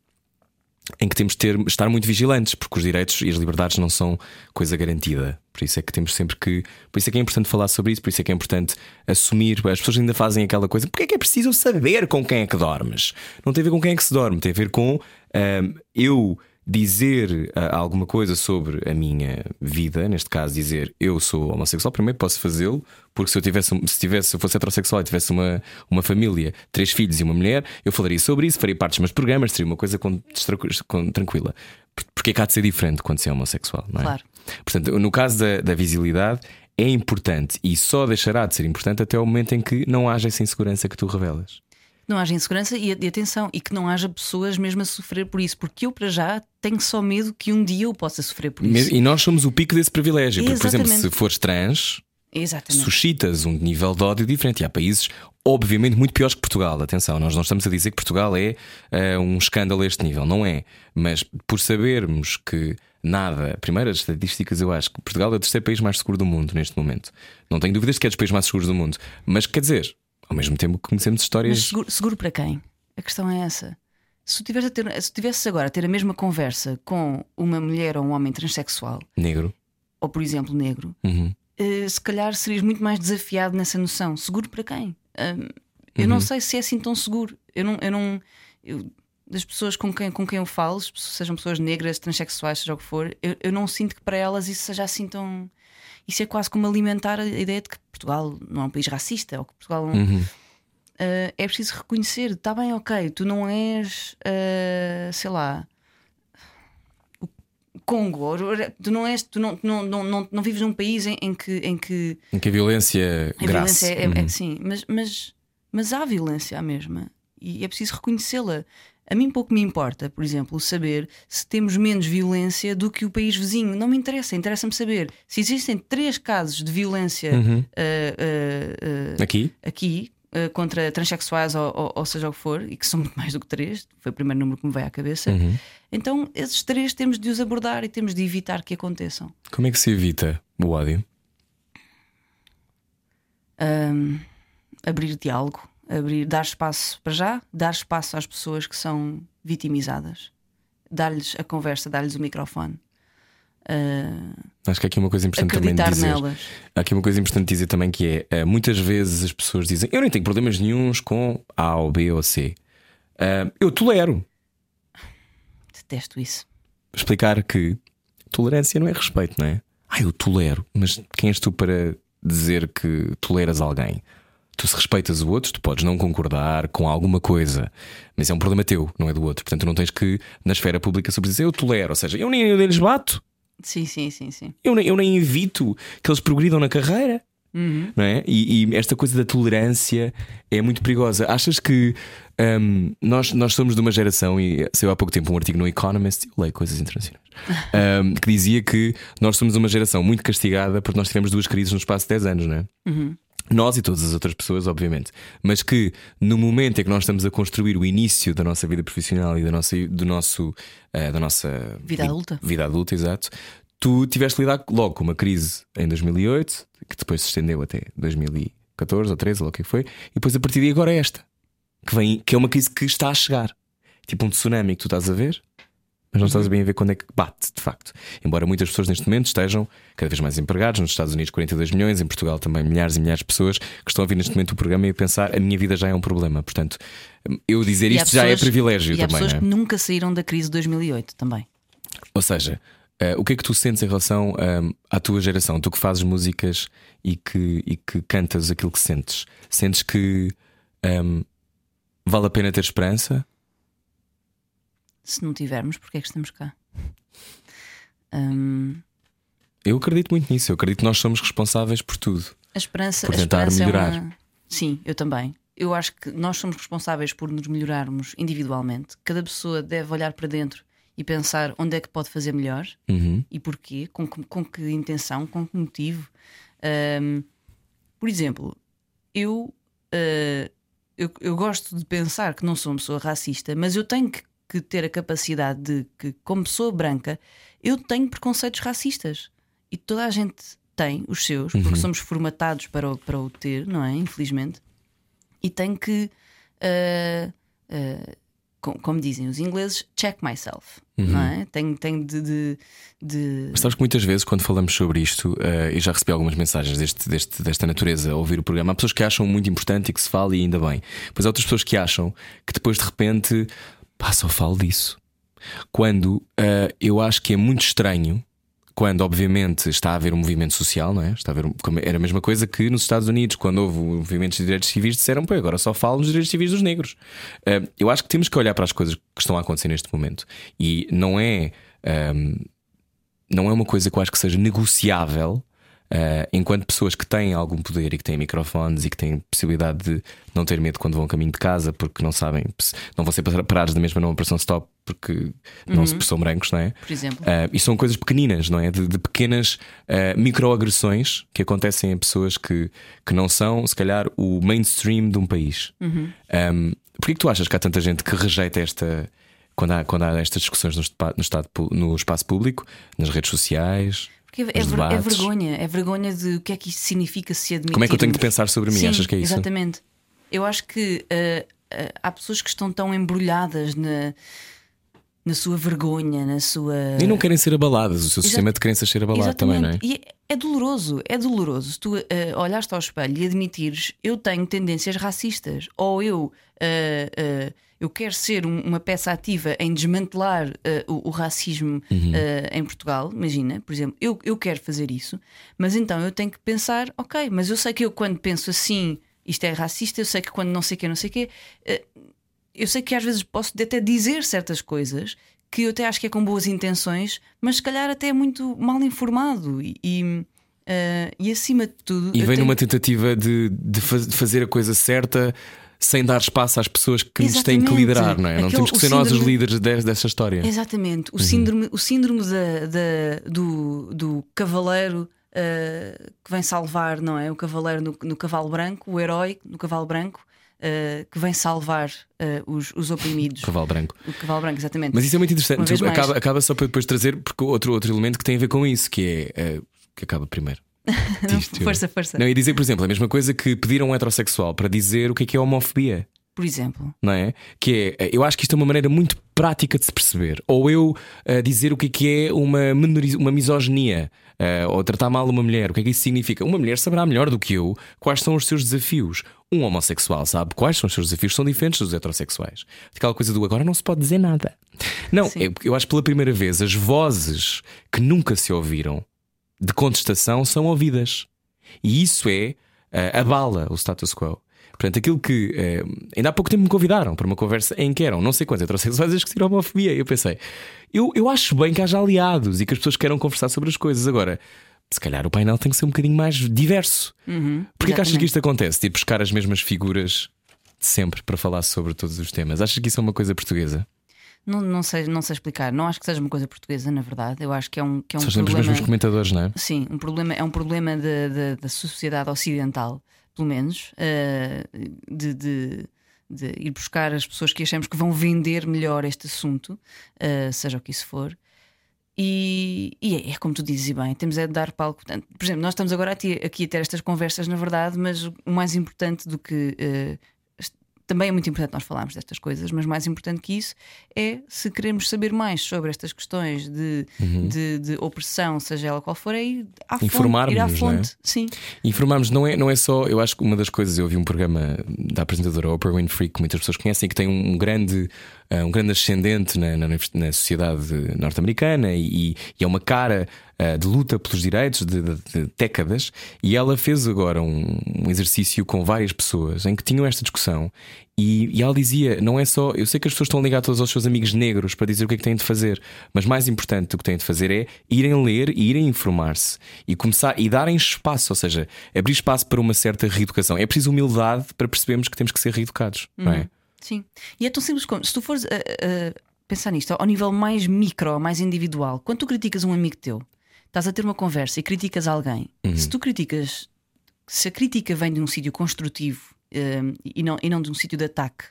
em que temos de ter, estar muito vigilantes, porque os direitos e as liberdades não são coisa garantida. Por isso é que temos sempre que. Por isso é que é importante falar sobre isso, por isso é que é importante assumir. As pessoas ainda fazem aquela coisa. Porque é que é preciso saber com quem é que dormes? Não tem a ver com quem é que se dorme, tem a ver com ahm, eu dizer ah, alguma coisa sobre a minha vida, neste caso, dizer eu sou homossexual, primeiro posso fazê-lo, porque se eu tivesse, se tivesse, se eu fosse heterossexual e tivesse uma, uma família, três filhos e uma mulher, eu falaria sobre isso, faria parte dos meus programas, seria uma coisa com, com- tranquila. Por- Porque é que há de ser diferente quando se é homossexual, não é? Claro. Portanto, no caso da, da visibilidade, é importante e só deixará de ser importante até o momento em que não haja essa insegurança que tu revelas. Não haja insegurança e, e atenção, e que não haja pessoas mesmo a sofrer por isso, porque eu, para já, tenho só medo que um dia eu possa sofrer por isso. E nós somos o pico desse privilégio. Porque, por exemplo, se fores trans, Exatamente. suscitas um nível de ódio diferente. E há países, obviamente, muito piores que Portugal. Atenção, nós não estamos a dizer que Portugal é eh, um escândalo a este nível, não é. Mas por sabermos que nada, primeiro as estatísticas, eu acho que Portugal é o terceiro país mais seguro do mundo neste momento. Não tenho dúvidas que é dos países mais seguros do mundo. Mas quer dizer, ao mesmo tempo que conhecemos histórias. Mas seguro, seguro para quem? A questão é essa. Se tu tivesses, a ter, se tu tivesses agora a ter a mesma conversa com uma mulher ou um homem transexual, Negro. ou por exemplo negro, Uhum. eh, se calhar serias muito mais desafiado nessa noção. Seguro para quem? Hum, eu não sei se é assim tão seguro. Eu não. Eu não eu- das pessoas com quem, com quem eu falo, sejam pessoas negras, transexuais, seja o que for, eu, eu não sinto que para elas isso seja assim tão. Isso é quase como alimentar a ideia de que Portugal não é um país racista ou que Portugal não. Uhum. Uh, é preciso reconhecer, está bem, ok, tu não és, uh, sei lá, o Congo, ou- tu não és, tu não, não, não, não, não vives num país em, em que, em que Em que a violência a graça. violência é, é- Uhum. sim, mas, mas, mas há violência à mesma e é preciso reconhecê-la. A mim pouco me importa, por exemplo, saber se temos menos violência do que o país vizinho. Não me interessa, interessa-me saber se existem três casos de violência Uhum. uh, uh, uh, Aqui? aqui uh, contra transexuais ou, ou, ou seja o que for, e que são muito mais do que três, foi o primeiro número que me veio à cabeça. Uhum. Então, esses três temos de os abordar e temos de evitar que aconteçam. Como é que se evita o ódio? Um, abrir diálogo, abrir, dar espaço para já, dar espaço às pessoas que são vitimizadas, dar-lhes a conversa, dar-lhes o microfone, uh, Acho que há aqui uma coisa importante também dizer. nelas. Há aqui uma coisa importante dizer também que é eh, muitas vezes as pessoas dizem eu nem tenho problemas nenhuns com A ou B ou C. Ah, eu tolero. Detesto isso. Explicar que tolerância não é respeito, não é? Ah, eu tolero, mas quem és tu para dizer que toleras alguém? Tu se respeitas o outro, tu podes não concordar com alguma coisa, mas é um problema teu, não é do outro. Portanto, tu não tens que, na esfera pública, sobre dizer eu tolero, ou seja, eu nem eu nem lhes bato, Sim, sim, sim, sim. eu nem, eu nem evito que eles progridam na carreira. Uhum. Não é? e, e esta coisa da tolerância é muito perigosa. Achas que hum, nós, nós somos de uma geração, e saiu há pouco tempo um artigo no Economist, eu leio coisas internacionais, hum, que dizia que nós somos uma geração muito castigada porque nós tivemos duas crises no espaço de 10 anos, não é? Nós e todas as outras pessoas, obviamente, mas que no momento em que nós estamos a construir o início da nossa vida profissional e da nossa, do nosso, eh, da nossa Vida vi- adulta. vida adulta, exato, tu tiveste de lidar logo com uma crise em 2008, que depois se estendeu até 2014 ou 13, ou o que foi, e depois a partir de agora é esta, que, vem, que é uma crise que está a chegar, tipo um tsunami que tu estás a ver. Mas não estás bem a ver quando é que bate, de facto. Embora muitas pessoas neste momento estejam cada vez mais empregados, nos Estados Unidos 42 milhões, em Portugal também milhares e milhares de pessoas que estão a ouvir neste momento o programa e a pensar a minha vida já é um problema. Portanto, eu dizer E há isto já é pessoas- privilégio E há também. pessoas não é? que nunca saíram da crise de 2008 também. Ou seja, eh, o que é que tu sentes em relação ahm, à tua geração? Tu que fazes músicas e que, e que cantas aquilo que sentes, sentes que ahm, vale a pena ter esperança? Se não tivermos, porque é que estamos cá? Hum, Eu acredito muito nisso. Eu acredito que nós somos responsáveis por tudo. a esperança, Por tentar esperança melhorar. É uma... Sim, eu também. Eu acho que nós somos responsáveis por nos melhorarmos individualmente. Cada pessoa deve olhar para dentro e pensar onde é que pode fazer melhor Uhum. e porquê, com que, com que intenção, com que motivo. Ahm, por exemplo, eu, ah, eu, eu gosto de pensar que não sou uma pessoa racista, mas eu tenho que, que ter a capacidade de que, como pessoa branca, eu tenho preconceitos racistas e toda a gente tem os seus, porque somos formatados para o, para o ter, não é? Infelizmente, e tenho que. ah, com- como dizem os ingleses, check myself, não é? Tenho, tenho de- de- de Mas sabes que muitas vezes, quando falamos sobre isto, eh, e já recebi algumas mensagens deste, deste- desta natureza a ouvir o programa, há pessoas que acham muito importante e que se fala e ainda bem. Pois há outras pessoas que acham que depois de repente, pá, só falo disso. Quando eh, eu acho que é muito estranho. Quando, obviamente, está a haver um movimento social, não é? Está a haver um- era a mesma coisa que nos Estados Unidos, quando houve movimentos de direitos civis, disseram, pô, agora só falo nos direitos civis dos negros. Eh, eu acho que temos que olhar para as coisas que estão a acontecer neste momento. E não é. ehm, não é uma coisa que eu acho que seja negociável eh, enquanto pessoas que têm algum poder e que têm microfones e que têm possibilidade de não ter medo quando vão caminho de casa porque não sabem, não vão ser parados da mesma numa operação stop porque não se são brancos, não é? por exemplo. Uh, e são coisas pequeninas, não é? De, de pequenas uh, microagressões que acontecem a pessoas que, que não são, se calhar, o mainstream de um país. Um, Porquê que tu achas que há tanta gente que rejeita esta. Quando há, quando há estas discussões no, no, estado, no espaço público, nas redes sociais? Porque é, ver- é debates. vergonha, é vergonha de o que é que isto significa se admitir. Como é que eu tenho de pensar sobre mim? Sim, Achas que é isso? Exatamente. Eu acho que ah, ah, há pessoas que estão tão embrulhadas na, na sua vergonha, na sua. E não querem ser abaladas, o seu sistema de crenças ser abalado também, não é? E é doloroso, é doloroso se tu uh, olhaste ao espelho e admitires eu tenho tendências racistas ou eu, uh, uh, eu quero ser um- uma peça ativa em desmantelar o, o racismo Uhum. uh, em Portugal. Imagina, por exemplo, eu, eu quero fazer isso, mas então eu tenho que pensar, ok, mas eu sei que eu quando penso assim isto é racista, eu sei que quando não sei o que, não sei o quê, eu sei que às vezes posso até dizer certas coisas que eu até acho que é com boas intenções, mas se calhar até é muito mal informado e, e, eh, e acima de tudo. E vem tenho- numa tentativa de, de fa- de fazer a coisa certa sem dar espaço às pessoas que nos têm que liderar, não é? não temos que ser nós os síndrome- líderes de- dessa história. Exatamente, Uhum. o síndrome, o síndrome da, da- do, do cavaleiro eh, que vem salvar, não é? O cavaleiro no, no cavalo branco, o herói no cavalo branco. Eh, que vem salvar eh, os, os oprimidos. Cavalo branco. O cavalo branco, exatamente. Mas isso é muito interessante. acaba, acaba só para depois trazer porque outro, outro elemento que tem a ver com isso, que é eh, que acaba primeiro. Diz força, força. Não, e dizer, por exemplo, a mesma coisa que pedir a um heterossexual para dizer o que é que é homofobia. Por exemplo. não é? Que é, eu acho que isto é uma maneira muito prática de se perceber. Ou eu eh, dizer o que é que é uma, uma misoginia, eh, ou tratar mal uma mulher, o que é que isso significa? Uma mulher saberá melhor do que eu quais são os seus desafios. Um homossexual sabe quais são os seus desafios, são diferentes dos heterossexuais. Aquela coisa do agora não se pode dizer nada. Não, eu, eu acho que pela primeira vez as vozes que nunca se ouviram de contestação são ouvidas. E isso é eh, abala o status quo. Portanto, aquilo que eh, ainda há pouco tempo me convidaram para uma conversa em que eram não sei quantos heterossexuais a discutir homofobia. E eu pensei, eu, eu acho bem que haja aliados e que as pessoas queiram conversar sobre as coisas. Agora, se calhar o painel tem que ser um bocadinho mais diverso. Porquê que achas que isto acontece? Ir buscar as mesmas figuras de sempre para falar sobre todos os temas. Achas que isso é uma coisa portuguesa? Não, não, sei, não sei explicar. Não acho que seja uma coisa portuguesa, na verdade. Eu acho que é um, que é um São sempre os mesmos comentadores, não é? Sim, um problema, é um problema da sociedade ocidental, pelo menos, eh, de, de- de ir buscar as pessoas que achamos que vão vender melhor este assunto, eh, seja o que isso for. E, e é, é como tu dizes e bem, temos é de dar palco. Portanto, por exemplo, nós estamos agora aqui, a ter estas conversas, na verdade, mas o mais importante do que. eh, também é muito importante nós falarmos destas coisas, mas mais importante que isso é se queremos saber mais sobre estas questões de, de, de opressão, seja ela qual for, é ir à fonte. Ir à Informarmos-nos, não é? fonte. Sim, Informarmos não é, não é só, eu acho que uma das coisas, eu ouvi um programa da apresentadora Oprah Winfrey que muitas pessoas conhecem, que tem um grande, eh, um grande ascendente na, na, na sociedade norte-americana e, e é uma cara eh, de luta pelos direitos de, de- de décadas. E ela fez agora um, um exercício com várias pessoas em que tinham esta discussão. E, e ela dizia: não é só. Eu sei que as pessoas estão ligadas todos aos seus amigos negros para dizer o que é que têm de fazer, mas mais importante do que têm de fazer é irem ler e irem informar-se e começar e darem espaço, ou seja, abrir espaço para uma certa reeducação. É preciso humildade para percebermos que temos que ser reeducados, não é? Sim. E é tão simples como se tu fores a, a pensar nisto ao nível mais micro, mais individual, quando tu criticas um amigo teu, estás a ter uma conversa e criticas alguém, se tu criticas, se a crítica vem de um sítio construtivo eh, e, não, e não de um sítio de ataque.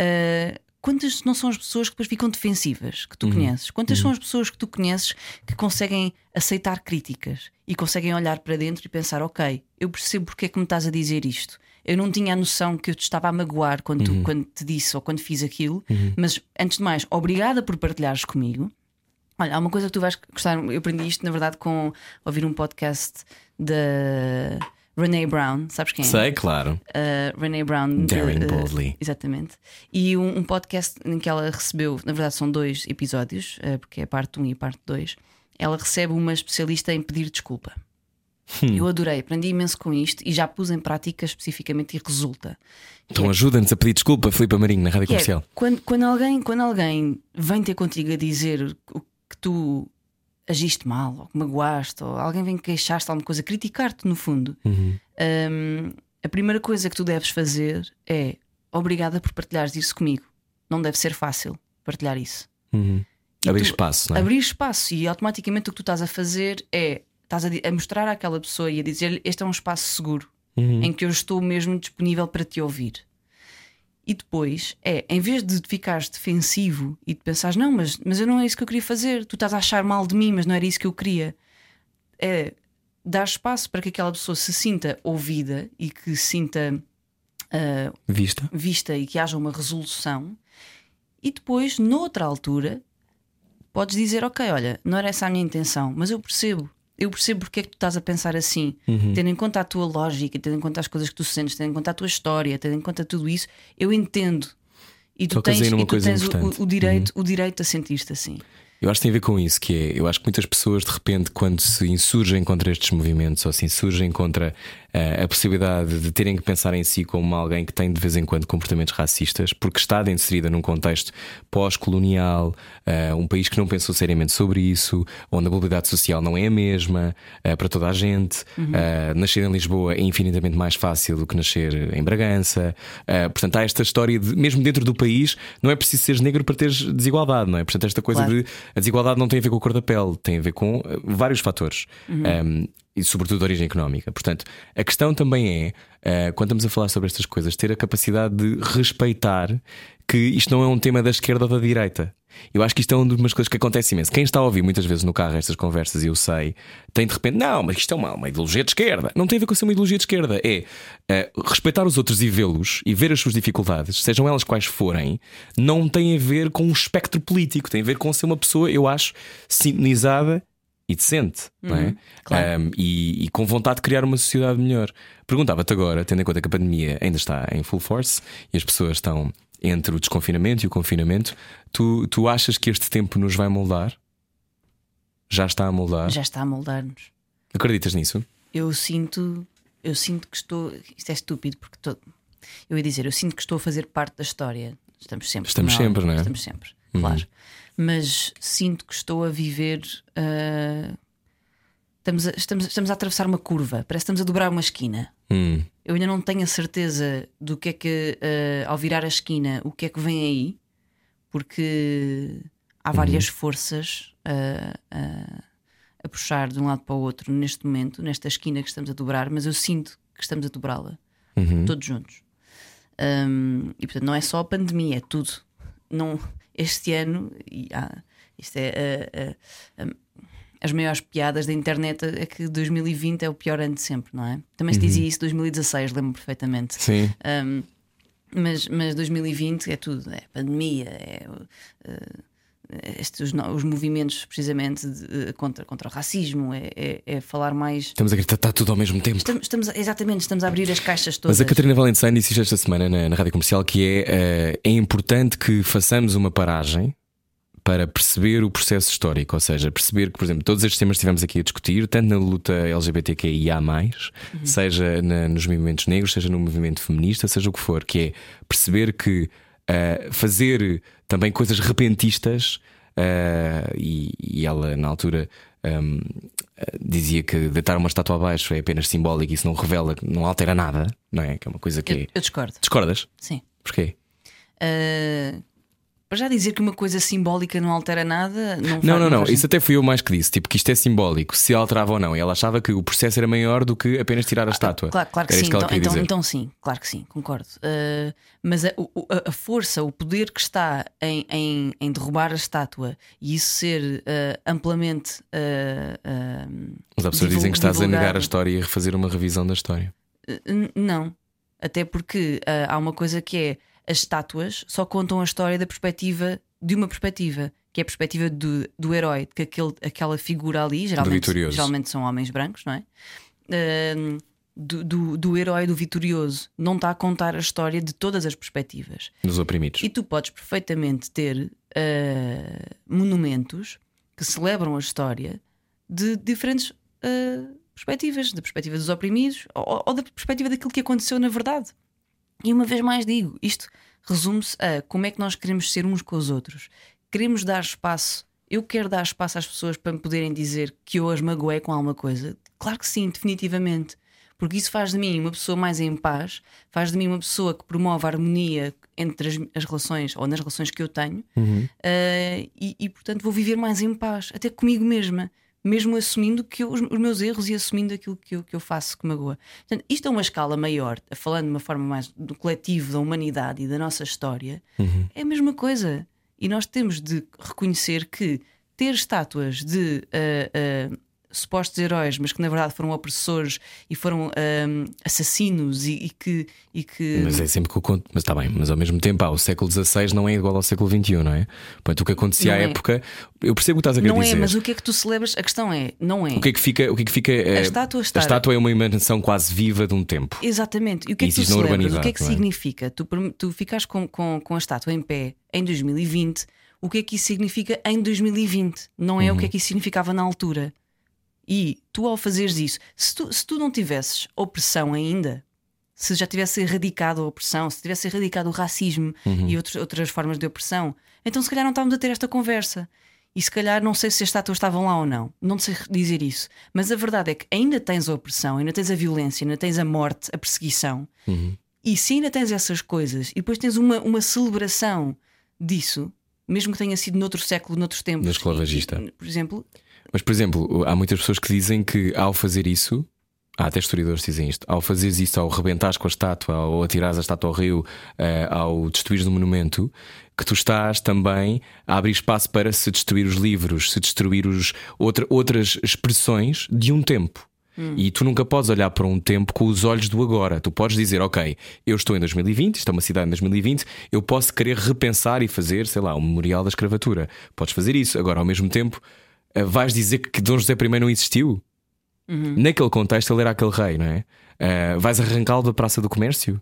Uh, quantas não são as pessoas que depois ficam defensivas que tu conheces? Quantas são as pessoas que tu conheces que conseguem aceitar críticas e conseguem olhar para dentro e pensar: ok, eu percebo porque é que me estás a dizer isto. Eu não tinha a noção que eu te estava a magoar quando, tu- quando te disse ou quando fiz aquilo, mas antes de mais, obrigada por partilhares comigo. Olha, há uma coisa que tu vais gostar. Eu aprendi isto, na verdade, com ouvir um podcast da Renee Brown. Sabes quem é? Sei, claro. uh, Renee Brown. Daring uh, Boldly. Exatamente. E um, um podcast em que ela recebeu, na verdade são dois episódios, uh, porque é parte 1 e parte 2. Ela recebe uma especialista em pedir desculpa. Hum. Eu adorei, aprendi imenso com isto e já pus em prática especificamente e resulta. Então ajuda-nos a pedir desculpa, Filipe Marinho, na rádio Que é, comercial. quando, quando, alguém, quando alguém vem ter contigo a dizer que tu agiste mal, ou que magoaste, ou alguém vem queixar-te de alguma coisa, criticar-te no fundo, Uhum. hum, a primeira coisa que tu deves fazer é obrigada por partilhares isso comigo. Não deve ser fácil partilhar isso. Uhum. Abrir tu- espaço, não é? Abrir espaço e automaticamente o que tu estás a fazer é estás a, a mostrar àquela pessoa e a dizer este é um espaço seguro Uhum. em que eu estou mesmo disponível para te ouvir. E depois é, em vez de ficares defensivo e de pensares, não, mas, mas eu não é isso que eu queria fazer, tu estás a achar mal de mim, mas não era isso que eu queria. É dar espaço para que aquela pessoa se sinta ouvida e que se sinta ah, Vista. vista e que haja uma resolução E depois, noutra altura, podes dizer: Ok, olha, não era essa a minha intenção, mas eu percebo. Eu percebo porque é que tu estás a pensar assim, tendo em conta a tua lógica, tendo em conta as coisas que tu sentes, tendo em conta a tua história, tendo em conta tudo isso, eu entendo. E tu Tocas tens, e tu tens o, o direito, o direito a sentir-te assim. Eu acho que tem a ver com isso, que é, eu acho que muitas pessoas de repente, quando se insurgem contra estes movimentos ou se insurgem contra a possibilidade de terem que pensar em si como alguém que tem de vez em quando comportamentos racistas, porque está inserida num contexto pós-colonial, eh, um país que não pensou seriamente sobre isso, onde a mobilidade social não é a mesma eh, para toda a gente. Eh, nascer em Lisboa é infinitamente mais fácil do que nascer em Bragança. Eh, portanto, há esta história de, mesmo dentro do país, não é preciso seres negro para teres desigualdade, não é? Portanto, esta coisa Claro. de a desigualdade não tem a ver com a cor da pele, tem a ver com eh, vários fatores. Um, e sobretudo de origem económica. Portanto, a questão também é, eh, quando estamos a falar sobre estas coisas, ter a capacidade de respeitar que isto não é um tema da esquerda ou da direita. Eu acho que isto é uma das coisas que acontece imenso. Quem está a ouvir muitas vezes no carro estas conversas, e eu sei, tem de repente, não, mas isto é uma, uma ideologia de esquerda. Não tem a ver com ser uma ideologia de esquerda. É eh, respeitar os outros e vê-los e ver as suas dificuldades, sejam elas quais forem, não tem a ver com um espectro político, tem a ver com ser uma pessoa, eu acho, sintonizada e decente, não é? claro. Um, e, e com vontade de criar uma sociedade melhor. Perguntava-te agora, tendo em conta que a pandemia ainda está em full force e as pessoas estão entre o desconfinamento e o confinamento, tu, tu achas que este tempo nos vai moldar? Já está a moldar? Já está a moldar-nos. Acreditas nisso? Eu sinto, eu sinto que estou. Isto é estúpido, porque tô, eu ia dizer, eu sinto que estou a fazer parte da história. Estamos sempre. Estamos como sempre, não é? Estamos sempre, claro. Mas sinto que estou a viver. ah, estamos, a, estamos, estamos a atravessar uma curva, parece que estamos a dobrar uma esquina. Hum, Eu ainda não tenho a certeza do que é que, ah, ao virar a esquina, o que é que vem aí, porque há várias forças ah, ah, a puxar de um lado para o outro neste momento, nesta esquina que estamos a dobrar, mas eu sinto que estamos a dobrá-la, todos juntos. Hum, e portanto, não é só a pandemia, é tudo. Não, este ano, e, ah, isto é. as maiores piadas da internet é que 2020 é o pior ano de sempre, não é? Também se dizia isso em 2016, lembro perfeitamente. sim. Um, mas, mas 2020 é tudo, é pandemia, é uh, estes, os movimentos precisamente de- contra, contra o racismo, é, é- é falar mais. Estamos a gritar está tudo ao mesmo tempo. Estamos, estamos exatamente, estamos a abrir as caixas todas. Mas a Catarina Valentim disse esta semana na, na rádio comercial que é, eh, é importante que façamos uma paragem para perceber o processo histórico, ou seja, perceber que, por exemplo, todos estes temas que estivemos aqui a discutir, tanto na luta LGBTQIA, seja na- nos movimentos negros, seja no movimento feminista, seja o que for, que é perceber que eh, fazer também coisas repentistas, eh, e, e ela na altura. eh, dizia que deitar uma estátua abaixo é apenas simbólico e isso não revela, não altera nada, não é? Que é uma coisa que eu, eu discordo, Discordas? sim. Porquê? Uh, para já dizer que uma coisa simbólica não altera nada, não Não, não, não. Isso até fui eu mais que disse. Tipo, que isto é simbólico, se alterava ou não. E ela achava que o processo era maior do que apenas tirar a estátua. Claro, claro que Era sim. que Então, então, então sim, claro que sim, concordo. Uh, mas a, a- a força, o poder que está em, em, em derrubar a estátua e isso ser uh, amplamente. uh, Mas há pessoas que divul- dizem que estás a negar a história e a refazer uma revisão da história. Não. Até porque há uma coisa que é as estátuas só contam a história da perspectiva de uma perspectiva, que é a perspectiva do, do herói, que aquele, aquela figura ali, geralmente, geralmente são homens brancos, não é? Um, do, do, do herói, do vitorioso, não está a contar a história de todas as perspectivas. Dos oprimidos. E tu podes perfeitamente ter uh, monumentos que celebram a história de diferentes uh, perspectivas, da perspectiva dos oprimidos ou, ou da perspectiva daquilo que aconteceu na verdade. E uma vez mais digo, isto resume-se a como é que nós queremos ser uns com os outros. Queremos dar espaço. Eu quero dar espaço às pessoas para me poderem dizer que eu as magoei com alguma coisa. Claro que sim, definitivamente. Porque isso faz de mim uma pessoa mais em paz, faz de mim uma pessoa que promove a harmonia entre as, as relações ou nas relações que eu tenho Uh, e, e, portanto vou viver mais em paz, até comigo mesma, mesmo assumindo que eu- os, meus erros e assumindo aquilo que eu, que eu faço que magoa. Portanto, isto é uma escala maior, falando de uma forma mais do coletivo, da humanidade e da nossa história, é a mesma coisa. E nós temos de reconhecer que ter estátuas de uh, uh, supostos heróis, mas que na verdade foram opressores e foram hum, assassinos e, e que, e que. Mas é sempre que eu conto. Mas está bem, mas ao mesmo tempo, ah, o século XVI não é igual ao século XXI, não é? Portanto, o que acontecia Não à é. época. Eu percebo o que estás a querer Não dizer. é, mas o que é que tu celebras? A questão é, não é. O que é que fica? O que é que fica é- estátua a estar- estátua é uma emanação quase viva de um tempo. Exatamente. E o que é que tu celebras? O que é que não é? significa? Tu, tu ficas com, com, com a estátua em pé em 2020. O que é que isso significa em 2020? Não é o Uhum. que é que isso significava na altura. E tu, ao fazeres isso, se tu, se tu não tivesses opressão ainda, se já tivesse erradicado a opressão, se tivesse erradicado o racismo Uhum. e outros, outras formas de opressão, então se calhar não estávamos a ter esta conversa. E se calhar não sei se as estátuas estavam lá ou não, não sei dizer isso. Mas a verdade é que ainda tens a opressão, ainda tens a violência, ainda tens a morte, a perseguição. E se ainda tens essas coisas e depois tens uma, uma celebração disso, mesmo que tenha sido noutro século, noutros tempos. No esclavagista. Por exemplo, Mas, por exemplo, há muitas pessoas que dizem que ao fazer isso, há até historiadores que dizem isto, ao fazeres isso, ao rebentares com a estátua, ao atirares a estátua ao rio, eh, ao destruires o monumento, que tu estás também a abrir espaço para se destruir os livros, se destruir os, outra, outras expressões de um tempo. E tu nunca podes olhar para um tempo com os olhos do agora. Tu podes dizer, ok, eu estou em 2020, isto é uma cidade em 2020, eu posso querer repensar e fazer, sei lá, um memorial da escravatura. Podes fazer isso. Agora, ao mesmo tempo, vais dizer que Dom José I não existiu? Naquele contexto, ele era aquele rei, não é? Eh, vais arrancá-lo da Praça do Comércio?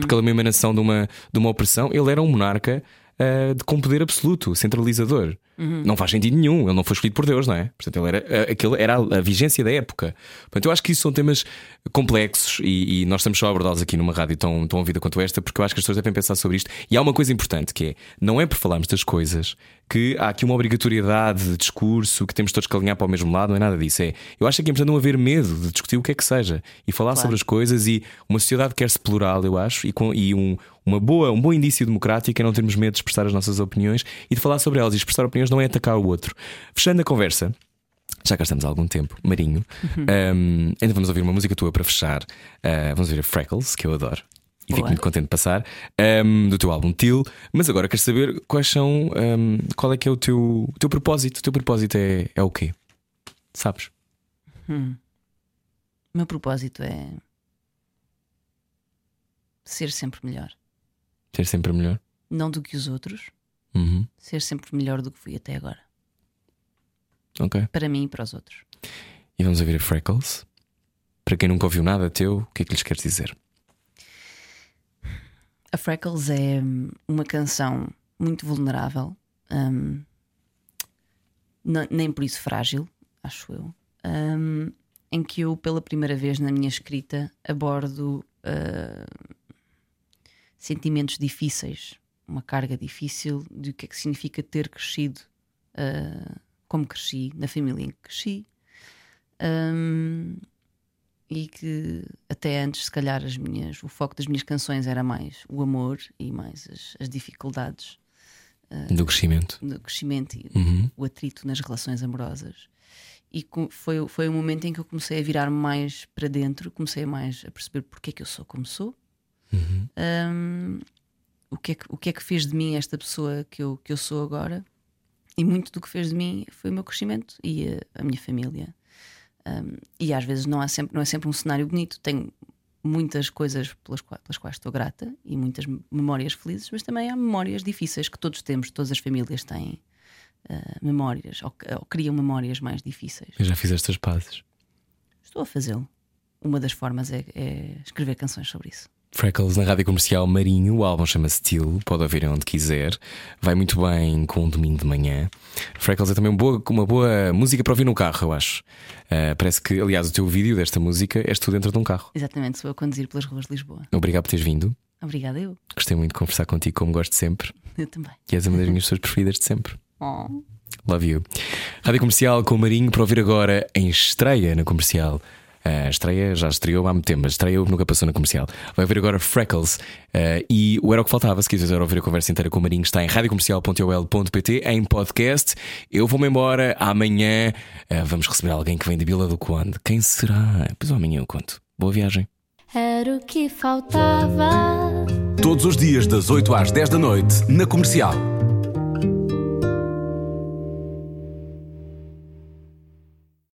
Porque ele é uma emanação de uma, de uma opressão. Ele era um monarca eh, de, com poder absoluto, centralizador. Não faz sentido nenhum. Ele não foi escolhido por Deus, não é? Portanto, ele era, eh, aquele era a, a vigência da época. Portanto, eu acho que isso são temas complexos e, e nós estamos só a abordá-los aqui numa rádio tão, tão ouvida quanto esta, porque eu acho que as pessoas devem pensar sobre isto. E há uma coisa importante que é: não é por falarmos das coisas que há aqui uma obrigatoriedade de discurso que temos todos que alinhar para o mesmo lado, não é nada disso. É, eu acho que é importante não haver medo de discutir o que é que seja e falar sobre as coisas. E uma sociedade quer-se plural, eu acho, e, com, e um, uma boa, um bom indício democrático é não termos medo de expressar as nossas opiniões e de falar sobre elas. E expressar opiniões não é atacar o outro. Fechando a conversa. Já cá estamos há algum tempo, Marinho. Um, ainda vamos ouvir uma música tua para fechar. Uh, vamos ouvir a Freckles, que eu adoro. E fico muito contente de passar. um, do teu álbum Till. Mas agora quero saber quais são. um, qual é que é o teu, o teu propósito? O teu propósito é, é o quê? Sabes? o meu propósito é ser sempre melhor. Ser sempre melhor? Não do que os outros, Uhum. ser sempre melhor do que fui até agora. Ok. Para mim e para os outros. E vamos ouvir a Freckles. Para quem nunca ouviu nada teu, o que é que lhes queres dizer? A Freckles é hum, uma canção muito vulnerável, n- nem por isso frágil, acho eu, hum, em que eu, pela primeira vez na minha escrita, abordo ah, sentimentos difíceis, uma carga difícil de o que é que significa ter crescido ah, como cresci, na família em que cresci. Hum, e que até antes, se calhar, as minhas, o foco das minhas canções era mais o amor e mais as, as dificuldades Do crescimento. no crescimento e Uhum. o atrito nas relações amorosas. E foi, foi o momento em que eu comecei a virar-me mais para dentro, comecei mais a perceber porque é que eu sou como sou, Hum, o, que é que, o que é que fez de mim esta pessoa que eu, que eu sou agora. E muito do que fez de mim foi o meu crescimento e a, a minha família. Um, e às vezes não, há sempre, não é sempre um cenário bonito. Tenho muitas coisas pelas, qua- pelas quais estou grata e muitas memórias felizes, mas também há memórias difíceis que todos temos, todas as famílias têm uh, memórias ou, ou criam memórias mais difíceis. Eu já fiz estas pazes. Estou a fazê-lo. Uma das formas é, é escrever canções sobre isso. Freckles na rádio comercial Marinho, o álbum chama-se Steel, pode ouvir onde quiser, vai muito bem com um domingo de manhã. Freckles é também uma boa, uma boa música para ouvir no carro, eu acho. Ah, parece que, aliás, o teu vídeo desta música és tu dentro de um carro. Exatamente, sou eu a conduzir pelas ruas de Lisboa. Obrigado por teres vindo, Obrigada, eu. gostei muito de conversar contigo, como gosto sempre, Eu também. e és uma das minhas pessoas preferidas de sempre. Oh. Love you. Rádio Comercial com o Marinho para ouvir agora em estreia na comercial. A estreia já estreou há muito tempo, mas estreou nunca passou na comercial. Vai ver agora Freckles eh, e o Era o que Faltava. Se quiseres ouvir a conversa inteira com o Marinho, está em radiocomercial.ol.pt em podcast. Eu vou-me embora. Amanhã eh, vamos receber alguém que vem de Vila do Conde. Quem será? Pois amanhã eu conto. Boa viagem. Era o que faltava. Todos os dias, das 8 às 10 da noite, na comercial.